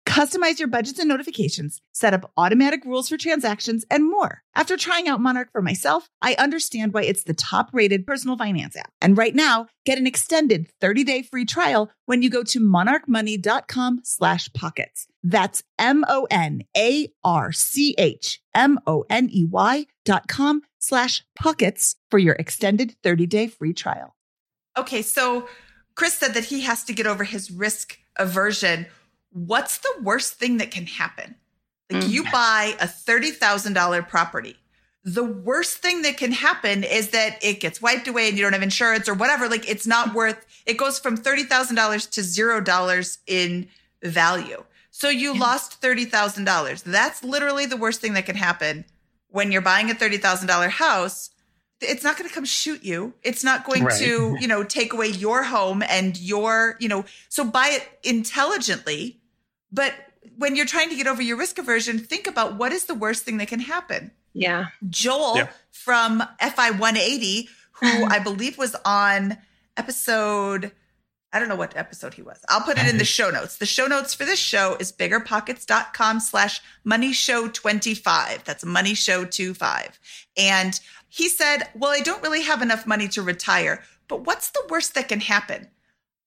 Customize your budgets and notifications, set up automatic rules for transactions, and more. After trying out Monarch for myself, I understand why it's the top rated personal finance app. And right now, get an extended 30 day free trial when you go to monarchmoney.com slash pockets. That's M O N A R C H M O N E Y dot com slash pockets for your extended 30 day free trial. Okay, so Chris said that he has to get over his risk aversion. What's the worst thing that can happen? Like mm. you buy a $30,000 property. The worst thing that can happen is that it gets wiped away and you don't have insurance or whatever. Like it's not mm. worth, it goes from $30,000 to $0 in value. So you lost $30,000. That's literally the worst thing that can happen when you're buying a $30,000 house. It's not going to come shoot you. It's not going Right. to, you know, take away your home and your, you know, so buy it intelligently. But when you're trying to get over your risk aversion, think about what is the worst thing that can happen. Yeah. Joel Yeah. from FI 180, who uh-huh. I believe was on episode, I don't know what episode he was. I'll put it in the mm-hmm. show notes. The show notes for this show is biggerpockets.com slash money show 25. That's money show 25. And he said, well, I don't really have enough money to retire, but what's the worst that can happen?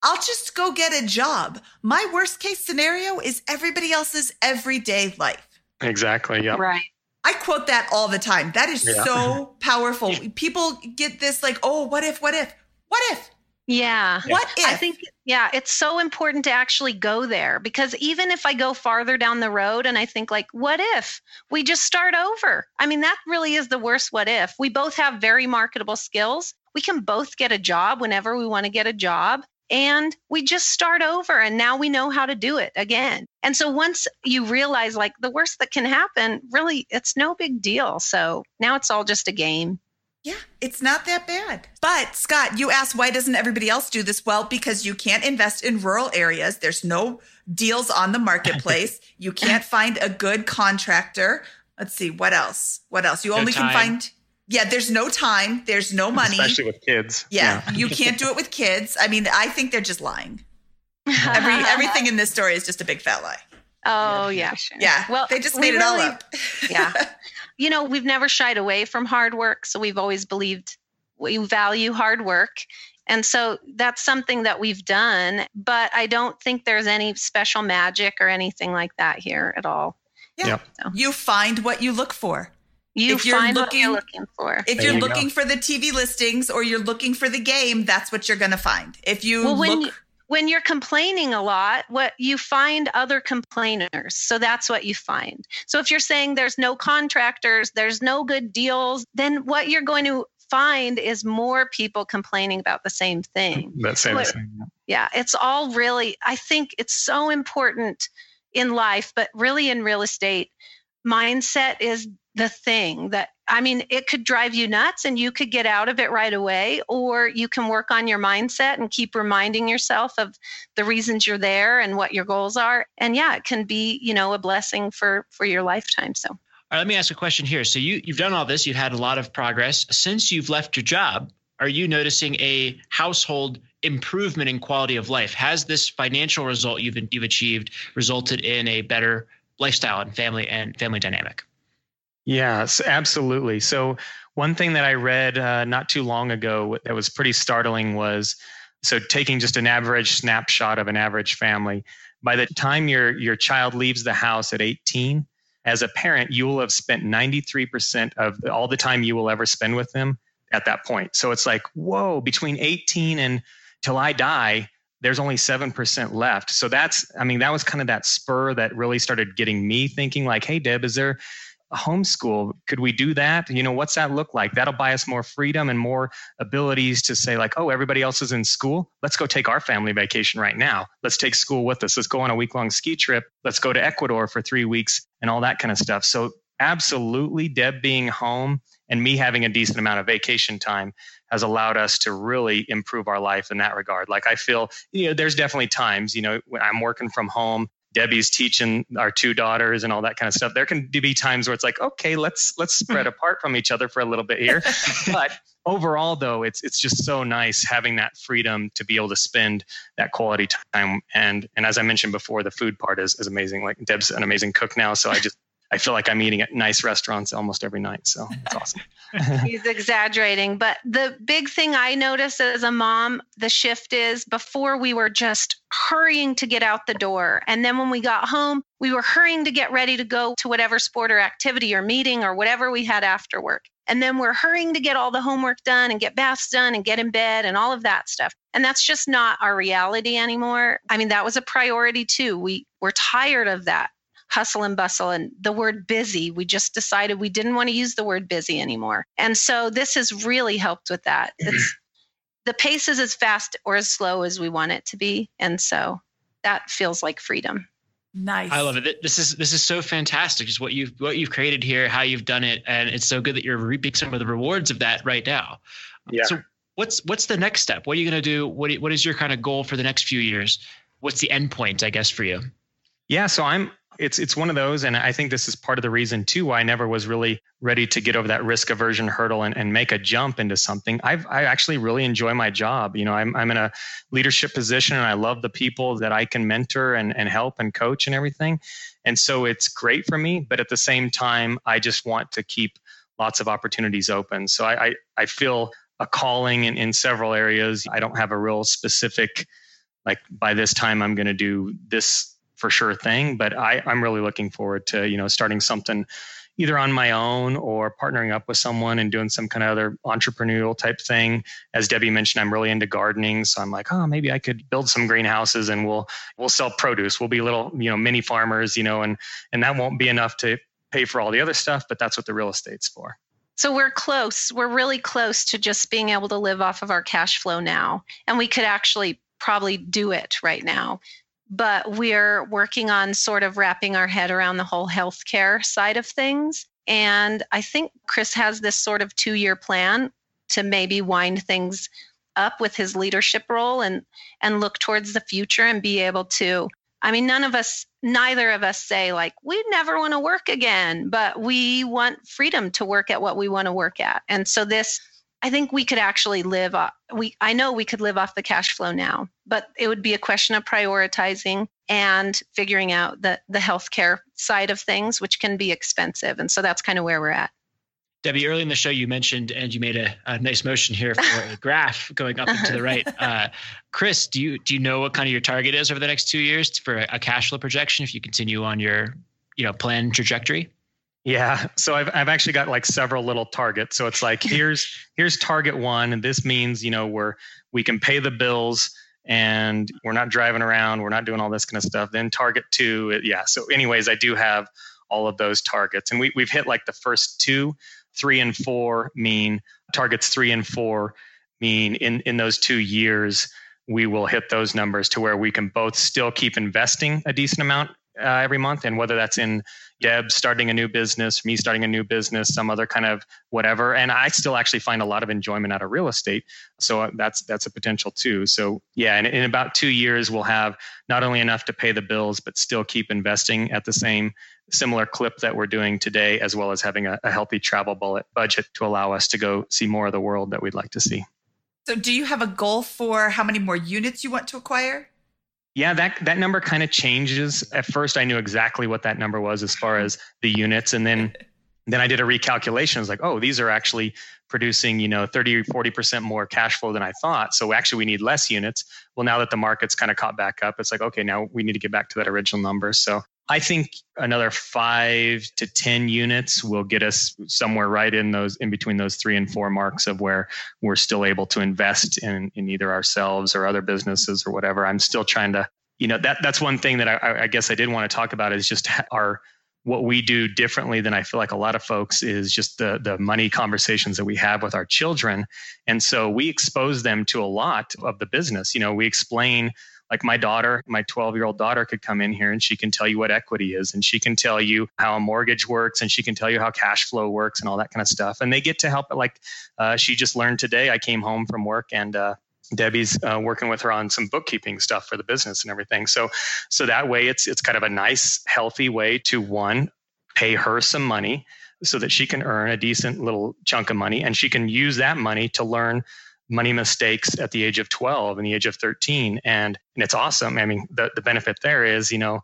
I'll just go get a job. My worst case scenario is everybody else's everyday life. Exactly. Yep. Right. I quote that all the time. That is Yeah. so powerful. People get this like, oh, what if, what if, what if, Yeah. what if? I think, yeah, it's so important to actually go there because even if I go farther down the road and I think, like, what if we just start over? I mean, that really is the worst what if. We both have very marketable skills. We can both get a job whenever we want to get a job. And we just start over and now we know how to do it again. And so once you realize, like, the worst that can happen, really, it's no big deal. So now it's all just a game. yeah, it's not that bad. But Scott, you asked why doesn't everybody else do this? Well, because you can't invest in rural areas. There's no deals on the marketplace. you can't find a good contractor. Let's see, what else? What else? You No only can find yeah, there's no time, there's no money. Especially with kids. yeah, you can't do it with kids. I mean, I think they're just lying. Every everything in this story is just a big fat lie. Oh, yeah. Yeah. Well, they just we made it all up. yeah. You know, we've never shied away from hard work. So we've always believed we value hard work. And so that's something that we've done. But I don't think there's any special magic or anything like that here at all. Yeah. Yep. You find what you look for. You If you're find what you're looking- looking for. If There you're you go. looking for the TV listings or you're looking for the game, that's what you're going to find. If you Well, when look you- when you're complaining a lot, what you find other complainers. So that's what you find. So if you're saying there's no contractors, there's no good deals, then what you're going to find is more people complaining about the same thing. That same What- thing. Yeah, it's all really, I think it's so important in life, but really in real estate, mindset is the thing that, I mean, it could drive you nuts and you could get out of it right away, or you can work on your mindset and keep reminding yourself of the reasons you're there and what your goals are. And yeah, it can be, you know, a blessing for for your lifetime. So All right, let me ask a question here. So you you've done all this, you've had a lot of progress since you've left your job. Are you noticing a household improvement in quality of life? Has this financial result you've you've achieved resulted in a better lifestyle and family and family dynamic? Yes, absolutely. So, one thing that I read uh, not too long ago that was pretty startling was so taking just an average snapshot of an average family. By the time your your child leaves the house at 18, as a parent, you will have spent 93% of all the time you will ever spend with them at that point. So it's like, whoa, between 18 and till I die, there's only 7% left. So that's, I mean, that was kind of that spur that really started getting me thinking, like, hey, Deb, is there homeschool. Could we do that? You know, what's that look like? That'll buy us more freedom and more abilities to say, like, oh, everybody else is in school. Let's go take our family vacation right now. Let's take school with us. Let's go on a week long ski trip. Let's go to Ecuador for three weeks and all that kind of stuff. So, absolutely, Deb being home and me having a decent amount of vacation time has allowed us to really improve our life in that regard. Like I feel, you know, there's definitely times, you know, when I'm working from home, Debbie's teaching our two daughters and all that kind of stuff. There can be times where it's like, okay, let's let's spread hmm. apart from each other for a little bit here. but overall though, it's it's just so nice having that freedom to be able to spend that quality time. And and as I mentioned before, the food part is, is amazing. Like Deb's an amazing cook now. So I just I feel like I'm eating at nice restaurants almost every night. So it's awesome. He's exaggerating. But the big thing I notice as a mom, the shift is before we were just hurrying to get out the door. And then when we got home, we were hurrying to get ready to go to whatever sport or activity or meeting or whatever we had after work. And then we're hurrying to get all the homework done and get baths done and get in bed and all of that stuff. And that's just not our reality anymore. I mean, that was a priority too. We we're tired of that hustle and bustle and the word busy. We just decided we didn't want to use the word busy anymore. And so this has really helped with that. Mm-hmm. It's, the pace is as fast or as slow as we want it to be. And so that feels like freedom. Nice. I love it. This is this is so fantastic. Just what you've what you've created here, how you've done it, and it's so good that you're reaping some of the rewards of that right now. Yeah. So what's what's the next step? What are you going to do? What what is your kind of goal for the next few years? What's the end point, I guess, for you? Yeah, so I'm it's it's one of those and i think this is part of the reason too why i never was really ready to get over that risk aversion hurdle and, and make a jump into something. I've, i actually really enjoy my job. You know I'm, I'm in a leadership position and i love the people that i can mentor and, and help and coach and everything. And so it's great for me but at the same time i just want to keep lots of opportunities open. So i, I, I feel a calling in, in several areas. I don't have a real specific like by this time i'm going to do this for sure thing. But I, I'm really looking forward to, you know, starting something either on my own or partnering up with someone and doing some kind of other entrepreneurial type thing. As Debbie mentioned, I'm really into gardening, so I'm like, oh, maybe I could build some greenhouses and we'll we'll sell produce. We'll be little, you know, mini farmers, you know, and and that won't be enough to pay for all the other stuff, but that's what the real estate's for. So we're close. We're really close to just being able to live off of our cash flow now, and we could actually probably do it right now but we're working on sort of wrapping our head around the whole healthcare side of things. And I think Chris has this sort of two year plan to maybe wind things up with his leadership role and and look towards the future and be able to I mean none of us neither of us say like we never want to work again but we want freedom to work at what we want to work at and so this I think we could actually live off, we I know we could live off the cash flow now, but it would be a question of prioritizing and figuring out the the healthcare side of things, which can be expensive. And so that's kind of where we're at. Debbie, early in the show, you mentioned and you made a, a nice motion here for a graph going up and to the right. Uh, Chris, do you do you know what kind of your target is over the next two years for a, a cash flow projection if you continue on your you know plan trajectory? Yeah. So I've I've actually got like several little targets. So it's like here's here's target one, and this means you know we're we can pay the bills and we're not driving around, we're not doing all this kind of stuff. Then target two, it, yeah. So anyways, I do have all of those targets, and we we've hit like the first two, three and four mean targets three and four mean in in those two years we will hit those numbers to where we can both still keep investing a decent amount uh, every month, and whether that's in Deb starting a new business, me starting a new business, some other kind of whatever. And I still actually find a lot of enjoyment out of real estate, so uh, that's that's a potential too. So yeah, and in about two years, we'll have not only enough to pay the bills, but still keep investing at the same similar clip that we're doing today, as well as having a, a healthy travel bullet budget to allow us to go see more of the world that we'd like to see. So, do you have a goal for how many more units you want to acquire? Yeah, that that number kind of changes. At first, I knew exactly what that number was as far as the units, and then then I did a recalculation. I was like, oh, these are actually producing, you know, 30 or 40% more cash flow than I thought. So actually we need less units. Well, now that the market's kind of caught back up, it's like, okay, now we need to get back to that original number. So I think another five to 10 units will get us somewhere right in those, in between those three and four marks of where we're still able to invest in, in either ourselves or other businesses or whatever. I'm still trying to, you know, that that's one thing that I, I guess I did want to talk about is just our what we do differently than I feel like a lot of folks is just the the money conversations that we have with our children. And so we expose them to a lot of the business. You know, we explain like my daughter, my 12 year old daughter could come in here and she can tell you what equity is and she can tell you how a mortgage works and she can tell you how cash flow works and all that kind of stuff. And they get to help. Like uh, she just learned today. I came home from work and uh, Debbie's uh, working with her on some bookkeeping stuff for the business and everything. So, so that way it's it's kind of a nice, healthy way to one pay her some money so that she can earn a decent little chunk of money and she can use that money to learn money mistakes at the age of 12 and the age of 13 and and it's awesome. I mean the, the benefit there is you know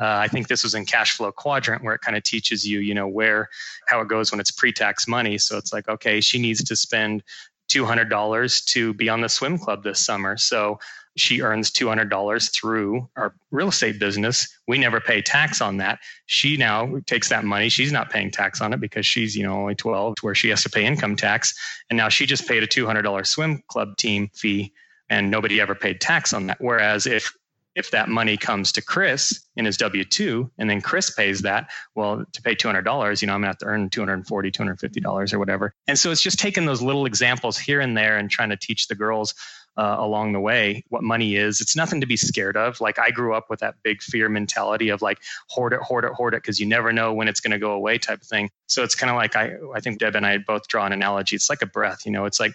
uh, i think this was in cash flow quadrant where it kind of teaches you you know where how it goes when it's pre-tax money. So it's like okay she needs to spend $200 to be on the swim club this summer. So she earns $200 through our real estate business. We never pay tax on that. She now takes that money. She's not paying tax on it because she's, you know, only 12 where she has to pay income tax. And now she just paid a $200 swim club team fee and nobody ever paid tax on that. Whereas if if that money comes to Chris in his W 2 and then Chris pays that, well, to pay $200, you know, I'm going to have to earn $240, $250 or whatever. And so it's just taking those little examples here and there and trying to teach the girls uh, along the way what money is. It's nothing to be scared of. Like I grew up with that big fear mentality of like hoard it, hoard it, hoard it, because you never know when it's going to go away type of thing. So it's kind of like I, I think Deb and I both draw an analogy. It's like a breath, you know, it's like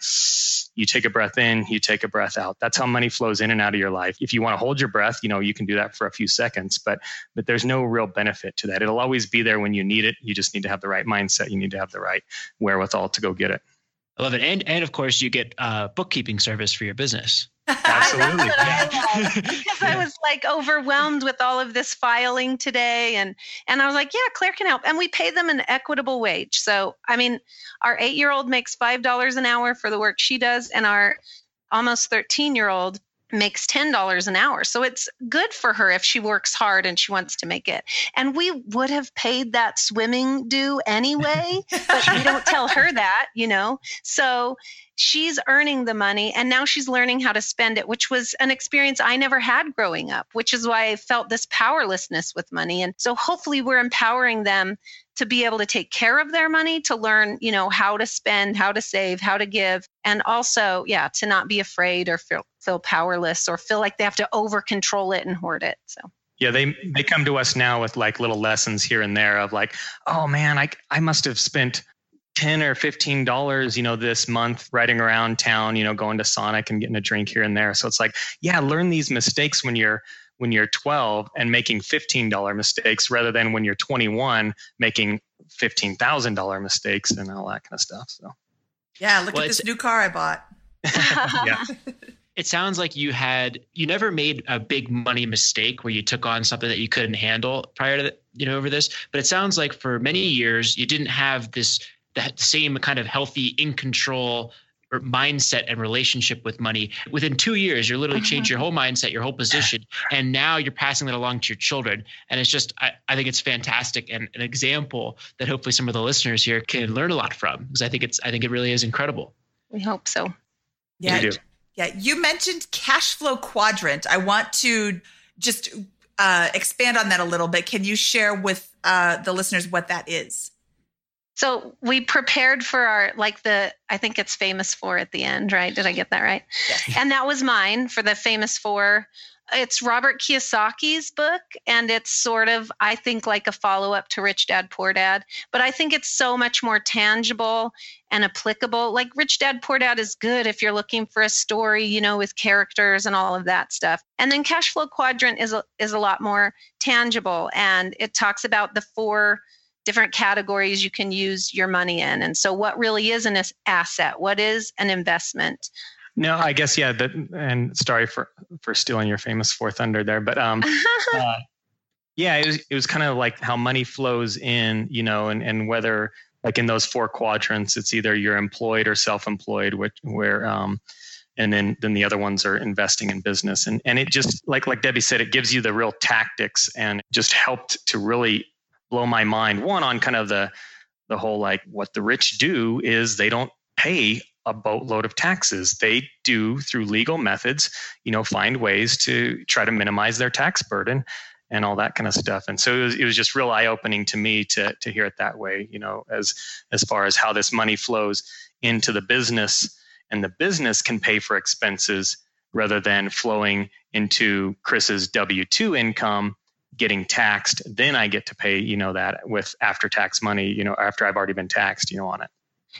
you take a breath in, you take a breath out. That's how money flows in and out of your life. If you want to hold your breath, you know, you can do that for a few seconds, but but there's no real benefit to that. It'll always be there when you need it. You just need to have the right mindset. You need to have the right wherewithal to go get it. I love it. And and of course you get uh, bookkeeping service for your business. Absolutely. I because I was like overwhelmed with all of this filing today and and I was like, yeah, Claire can help. And we pay them an equitable wage. So I mean, our eight year old makes five dollars an hour for the work she does, and our almost 13 year old makes $10 an hour. So it's good for her if she works hard and she wants to make it. And we would have paid that swimming due anyway, but we don't tell her that, you know? So she's earning the money and now she's learning how to spend it, which was an experience I never had growing up, which is why I felt this powerlessness with money. And so hopefully we're empowering them to be able to take care of their money, to learn, you know, how to spend, how to save, how to give, and also, yeah, to not be afraid or feel, feel powerless or feel like they have to over control it and hoard it. So yeah they they come to us now with like little lessons here and there of like oh man i i must have spent 10 or 15 dollars you know this month riding around town you know going to sonic and getting a drink here and there so it's like yeah learn these mistakes when you're when you're 12 and making $15 mistakes rather than when you're 21 making $15,000 mistakes and all that kind of stuff so. Yeah look well, at this new car i bought. Yeah. It sounds like you had you never made a big money mistake where you took on something that you couldn't handle prior to the, you know over this but it sounds like for many years you didn't have this that same kind of healthy in control mindset and relationship with money. Within two years you're literally uh-huh. changed your whole mindset your whole position and now you're passing that along to your children. And it's just I, I think it's fantastic and an example that hopefully some of the listeners here can learn a lot from because i think it's i think it really is incredible. We hope so. Yeah. Yeah. You mentioned cash flow quadrant. I want to just uh, expand on that a little bit. Can you share with uh, the listeners what that is so we prepared for our like the I think it's famous four at the end, right? Did I get that right? Yes. And that was mine for the famous four. It's Robert Kiyosaki's book, and it's sort of I think like a follow up to Rich Dad Poor Dad, but I think it's so much more tangible and applicable. Like Rich Dad Poor Dad is good if you're looking for a story, you know, with characters and all of that stuff. And then Cash Flow Quadrant is a, is a lot more tangible, and it talks about the four different categories you can use your money in. And so, what really is an asset? What is an investment? No, I guess yeah. That and sorry for for stealing your famous four thunder there, but um, uh, yeah, it was it was kind of like how money flows in, you know, and and whether like in those four quadrants, it's either you're employed or self-employed, which where um, and then then the other ones are investing in business, and and it just like like Debbie said, it gives you the real tactics and just helped to really blow my mind. One on kind of the the whole like what the rich do is they don't pay a boatload of taxes. They do through legal methods, you know, find ways to try to minimize their tax burden. and all that kind of stuff. And so it was, it was just real eye opening to me to to hear it that way, you know, as as far as how this money flows into the business and the business can pay for expenses rather than flowing into Chris's W 2 income getting taxed then i get to pay you know that with after tax money you know after i've already been taxed you know on it.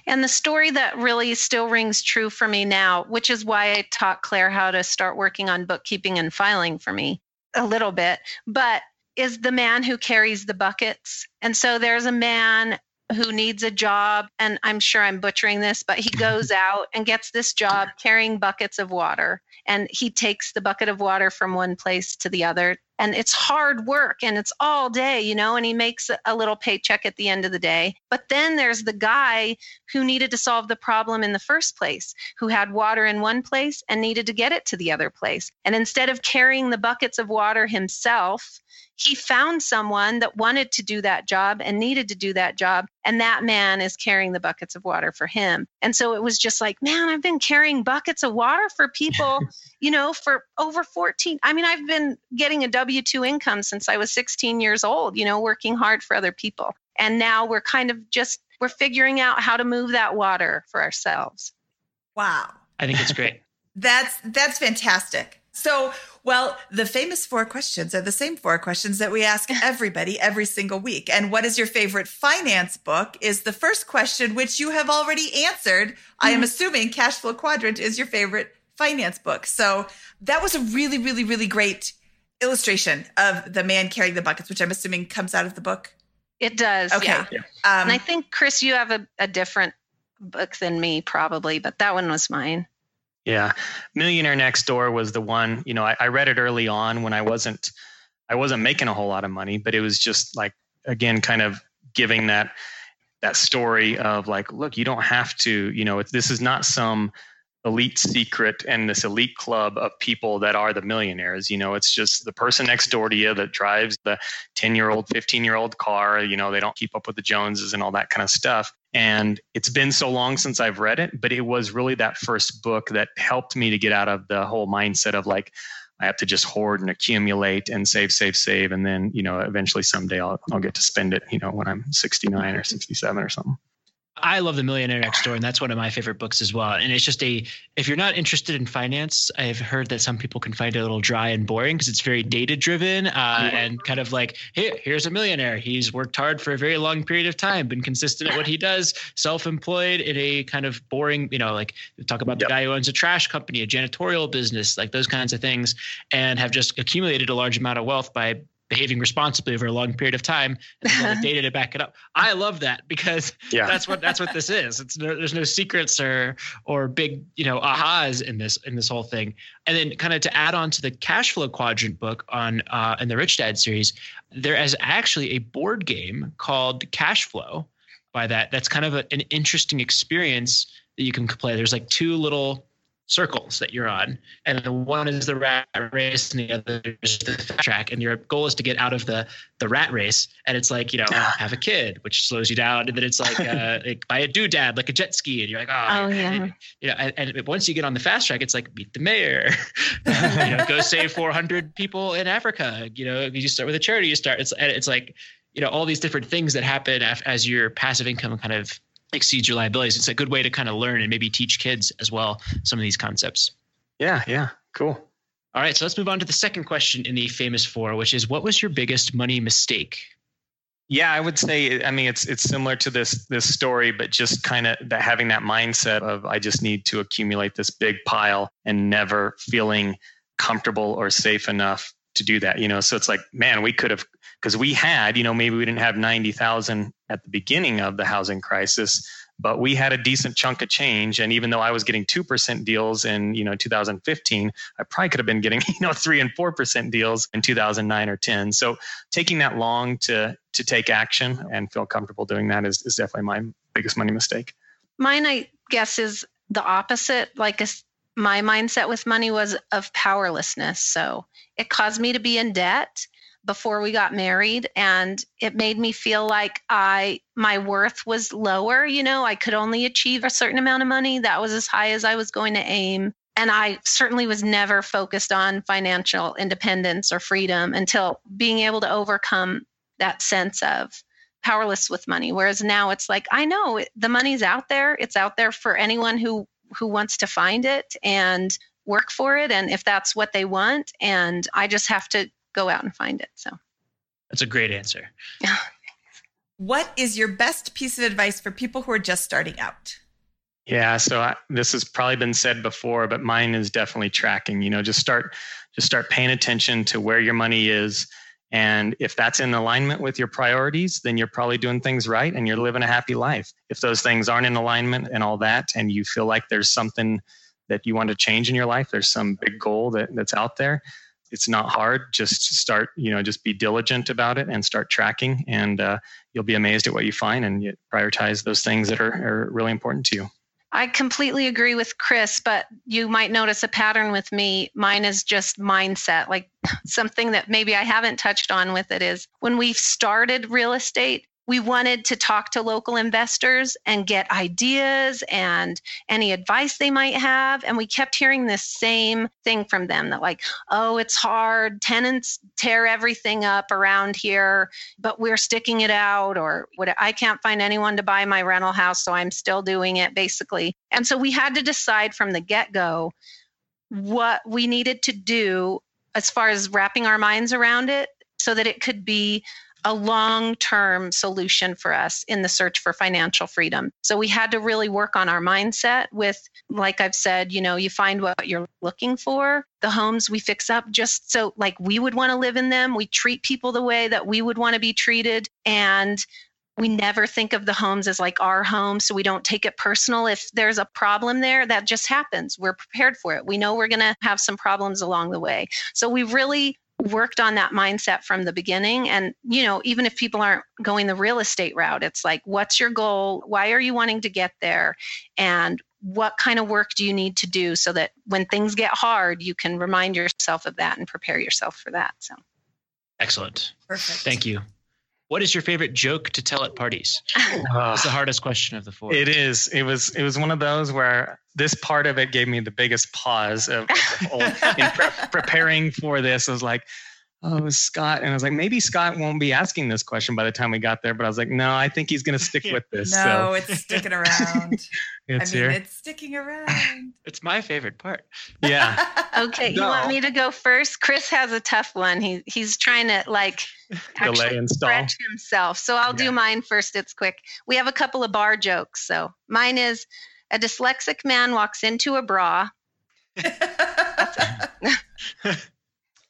And the story that really still rings true for me now which is why i taught claire how to start working on bookkeeping and filing for me a little bit but is the man who carries the buckets. And so there's a man who needs a job and i'm sure i'm butchering this but he goes out and gets this job carrying buckets of water and he takes the bucket of water from one place to the other and it's hard work and it's all day you know and he makes a little paycheck at the end of the day. But then there's the guy who needed to solve the problem in the first place who had water in one place and needed to get it to the other place. And instead of carrying the buckets of water himself he found someone that wanted to do that job and needed to do that job and that man is carrying the buckets of water for him. And so it was just like man i've been carrying buckets of water for people you know for over 14 i mean i've been getting a w2 income since i was 16 years old you know working hard for other people. And now we're kind of just we're figuring out how to move that water for ourselves. Wow. I think it's great. That's that's fantastic so, well, the famous four questions are the same four questions that we ask everybody every single week. And what is your favorite finance book is the first question, which you have already answered. Mm-hmm. I am mm-hmm. assuming Cashflow Quadrant is your favorite finance book. So that was a really, really, really great illustration of the man carrying the buckets, which I'm assuming comes out of the book. It does. Okay. Yeah. yeah. Um, and I think, Chris, you have a, a different book than me, probably, but that one was mine. Yeah, Millionaire Next Door was the one. You know, I, I read it early on when I wasn't, I wasn't making a whole lot of money, but it was just like again, kind of giving that that story of like, look, you don't have to. You know, this is not some elite secret and this elite club of people that are the millionaires you know it's just the person next door to you that drives the 10 year old 15 year old car you know they don't keep up with the joneses and all that kind of stuff and it's been so long since I've read it, but it was really that first book that helped me to get out of the whole mindset of like, I have to just hoard and accumulate and save, save, save. And then, you know, eventually someday I'll, I'll get to spend it, you know, when I'm 69 or 67 or something. I love The Millionaire Next Door, and that's one of my favorite books as well. And it's just a, if you're not interested in finance, I've heard that some people can find it a little dry and boring because it's very data driven uh, and kind of like, hey, here's a millionaire. He's worked hard for a very long period of time, been consistent at what he does, self employed in a kind of boring, you know, like talk about the guy who owns a trash company, a janitorial business, like those kinds of things, and have just accumulated a large amount of wealth by behaving responsibly over a long period of time and the data to back it up. I love that because yeah. that's what that's what this is. It's no, there's no secrets or or big you know ahas in this in this whole thing. And then kind of to add on to the cash flow quadrant book on uh, in the Rich Dad series, there is actually a board game called Cash Flow. By that, that's kind of a, an interesting experience that you can play. There's like two little circles that you're on, and the one is the rat race, and the other is the fast track. And your goal is to get out of the the rat race. And it's like you know, have a kid, which slows you down, and then it's like, uh, like buy a doodad, like a jet ski, and you're like, oh, oh yeah, you know. And, and, once you get on the fast track, it's like meet the mayor, you know, go save 400 people in Africa. You know, you start with a charity, you start. It's it's like you know all these different things that happen as your passive income kind of exceeds your liabilities. It's a good way to kind of learn and maybe teach kids as well some of these concepts. Yeah, yeah, cool. All right, so let's move on to the second question in the famous four, which is what was your biggest money mistake? Yeah, I would say I mean it's it's similar to this this story, but just kind of that having that mindset of I just need to accumulate this big pile and never feeling comfortable or safe enough to do that. You know, so it's like, man, we could have because we had, you know, maybe we didn't have 90,000 at the beginning of the housing crisis, but we had a decent chunk of change. And even though I was getting 2% deals in, you know, 2015, I probably could have been getting, you know, three and 4% deals in 2009 or 10. So taking that long to, to take action and feel comfortable doing that is, is definitely my biggest money mistake. Mine, I guess, is the opposite. Like a, my mindset with money was of powerlessness. So it caused me to be in debt before we got married and it made me feel like I my worth was lower, you know, I could only achieve a certain amount of money. That was as high as I was going to aim. And I certainly was never focused on financial independence or freedom until being able to overcome that sense of powerless with money. Whereas now it's like, I know the money's out there. It's out there for anyone who who wants to find it and work for it and if that's what they want and I just have to go out and find it. So That's a great answer. What is your best piece of advice for people who are just starting out? Yeah, so I, this has probably been said before, but mine is definitely tracking. You know, just start just start paying attention to where your money is, and if that's in alignment with your priorities, then you're probably doing things right and you're living a happy life. If those things aren't in alignment and all that, and you feel like there's something that you want to change in your life, there's some big goal that, that's out there. It's not hard. Just start, you know, just be diligent about it and start tracking, and uh, you'll be amazed at what you find. And you prioritize those things that are, are really important to you. I completely agree with Chris, but you might notice a pattern with me. Mine is just mindset. Like something that maybe I haven't touched on with it is when we started real estate, we wanted to talk to local investors and get ideas and any advice they might have. And we kept hearing this same thing from them that, like, oh, it's hard. Tenants tear everything up around here, but we're sticking it out, or what I can't find anyone to buy my rental house, so I'm still doing it, basically. And so we had to decide from the get go what we needed to do as far as wrapping our minds around it so that it could be a long term solution for us in the search for financial freedom. So we had to really work on our mindset with, like I've said, you know, you find what you're looking for. The homes we fix up just so like we would want to live in them. We treat people the way that we would want to be treated. And we never think of the homes as like our home so we don't take it personal if there's a problem there that just happens we're prepared for it we know we're going to have some problems along the way so we really worked on that mindset from the beginning and you know even if people aren't going the real estate route it's like what's your goal why are you wanting to get there and what kind of work do you need to do so that when things get hard you can remind yourself of that and prepare yourself for that so Excellent. Perfect. Thank you. What is your favorite joke to tell at parties? Ah. It's the hardest question of the four. It is. It was. It was one of those where this part of it gave me the biggest pause of, of whole, in pre- preparing for this. I was like, "Oh, it was Scott," and I was like, "Maybe Scott won't be asking this question by the time we got there." But I was like, "No, I think he's going to stick with this." No, so it's sticking around. it's I mean, here. it's sticking around. It's my favorite part. yeah. okay you want me to go first chris has a tough one he, he's trying to like Delay install. stretch himself so i'll Yeah. do mine first it's quick we have a couple of bar jokes so mine is a dyslexic man walks into a bra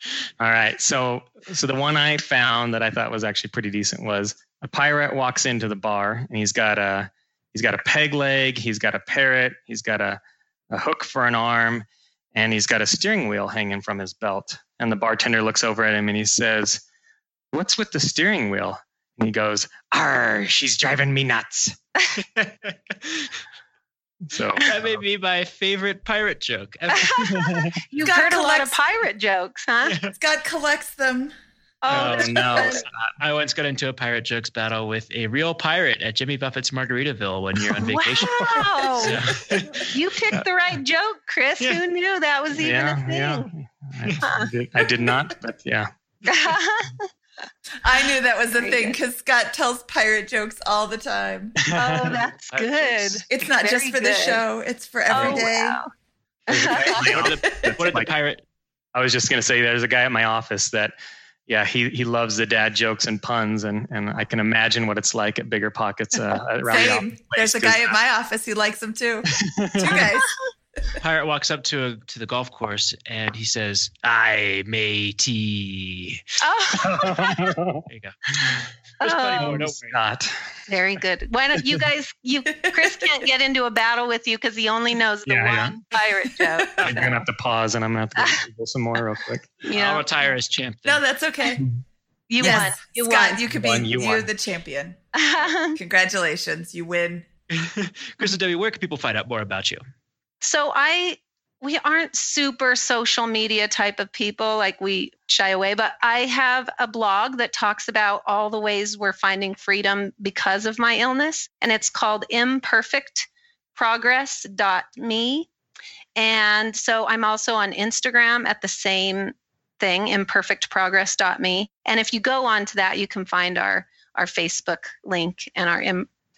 All right. So so the one I found that I thought was actually pretty decent was a pirate walks into the bar and he's got a he's got a peg leg, he's got a parrot, he's got a, a hook for an arm, and he's got a steering wheel hanging from his belt. And the bartender looks over at him and he says, What's with the steering wheel? And he goes, Arr, she's driving me nuts. So that may be my favorite pirate joke. ever. you've Scott heard a lot of pirate jokes huh Scott collects them. Oh, oh that's no. I once got into a pirate jokes battle with a real pirate at Jimmy Buffett's Margaritaville one year on vacation. wow So- you picked the right joke chris Yeah. who knew that was even yeah, a thing yeah. I, I did, I did not, but yeah. I knew that was a thing because Scott tells pirate jokes all the time. oh that's good. It's not just Very for the show; it's for every oh, day. wow. what did the, what did the pirate? I was just gonna say there's a guy at my office that yeah, he he loves the dad jokes and puns and and I can imagine what it's like at BiggerPockets uh, around the Same. office. There's a guy at my office who likes them too. Two guys. Pirate walks up to a, to the golf course and he says, "I matey." Oh, There you go. There's plenty more. Oh, Don't worry. Scott. very good. Why don't you guys? You Chris can't get into a battle with you because he only knows the Yeah, yeah. one pirate joke. You're gonna have to pause and I'm gonna have to go Google some more real quick. You I'll retire as champ. then. No, that's okay. You yes. won. You Scott, won. You could be. You you're won. the champion. Congratulations, you win. Chris and Debbie, where can people find out more about you? So I we aren't super social media type of people like we shy away but i have a blog that talks about all the ways we're finding freedom because of my illness and it's called imperfectprogress.me And so I'm also on Instagram at the same thing, imperfectprogress.me. And if you go on to that, you can find our our Facebook link and our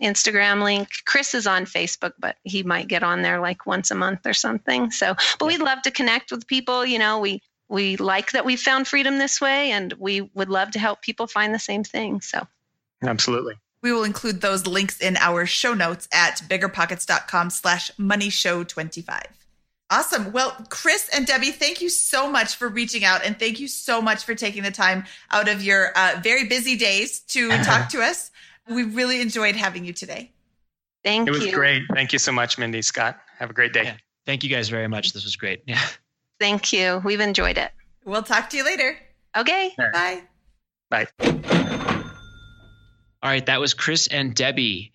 Instagram link. Chris is on Facebook, but he might get on there like once a month or something. So, but we'd love to connect with people. You know, we we like that we found freedom this way, and we would love to help people find the same thing. So, absolutely. We will include those links in our show notes at biggerpockets.com slash money show 25. Awesome. Well, Chris and Debbie, thank you so much for reaching out and thank you so much for taking the time out of your uh, very busy days to talk to us. We really enjoyed having you today. Thank you. It was you. great. Thank you so much, Mindy, Scott. Have a great day. Yeah. Thank you guys very much. This was great. Yeah. Thank you. We've enjoyed it. We'll talk to you later. Okay. Bye. Bye. All right. That was Chris and Debbie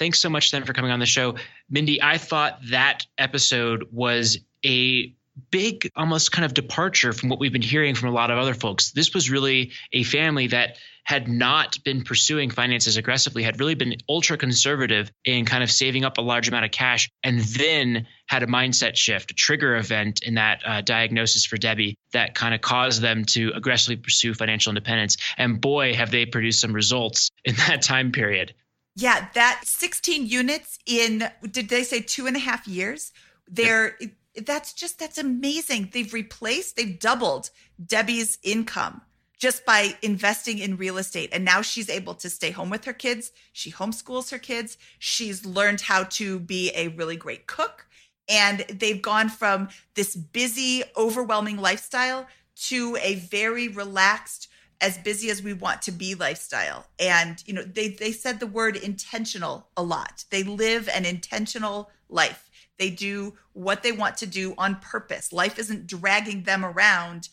thanks so much then for coming on the show. Mindy, I thought that episode was a big almost kind of departure from what we've been hearing from a lot of other folks. This was really a family that had not been pursuing finances aggressively, had really been ultra conservative in kind of saving up a large amount of cash, and then had a mindset shift, a trigger event in that uh, diagnosis for Debbie that kind of caused them to aggressively pursue financial independence. And boy, have they produced some results in that time period. Yeah, that 16 units in, did they say two and a half years? They're, that's just, that's amazing. They've replaced, they've doubled Debbie's income just by investing in real estate. And now she's able to stay home with her kids. She homeschools her kids. She's learned how to be a really great cook. And they've gone from this busy, overwhelming lifestyle to a very relaxed, as busy as we want to be lifestyle. And, you know, they, they said the word intentional a lot. They live an intentional life. They do what they want to do on purpose. Life isn't dragging them around.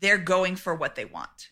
They're going for what they want.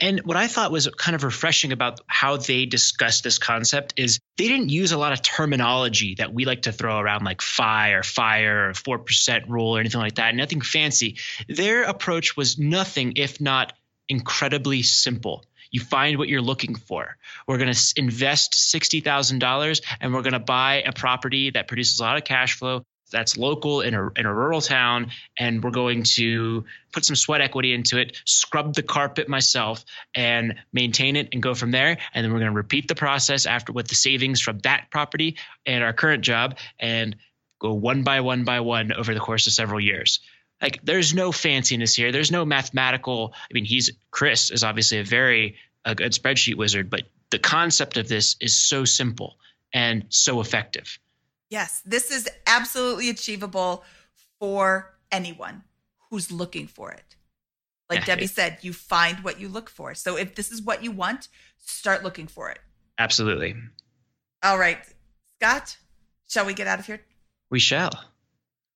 And what I thought was kind of refreshing about how they discussed this concept is they didn't use a lot of terminology that we like to throw around, like FI or FIRE or 4% rule or anything like that. Nothing fancy. Their approach was nothing if not incredibly simple. You find what you're looking for. We're going to invest $60,000 and we're going to buy a property that produces a lot of cash flow that's local in a, in a rural town and we're going to put some sweat equity into it scrub the carpet myself and maintain it and go from there and then we're going to repeat the process after with the savings from that property and our current job and go one by one by one over the course of several years like there's no fanciness here. There's no mathematical. I mean, he's Chris is obviously a very a good spreadsheet wizard, but the concept of this is so simple and so effective. Yes, this is absolutely achievable for anyone who's looking for it. Like yeah, Debbie said, you find what you look for. So if this is what you want, start looking for it. Absolutely. All right. Scott, shall we get out of here? We shall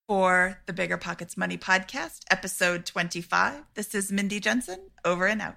for the BiggerPockets Money Podcast, episode 25. This is Mindy Jensen, over and out.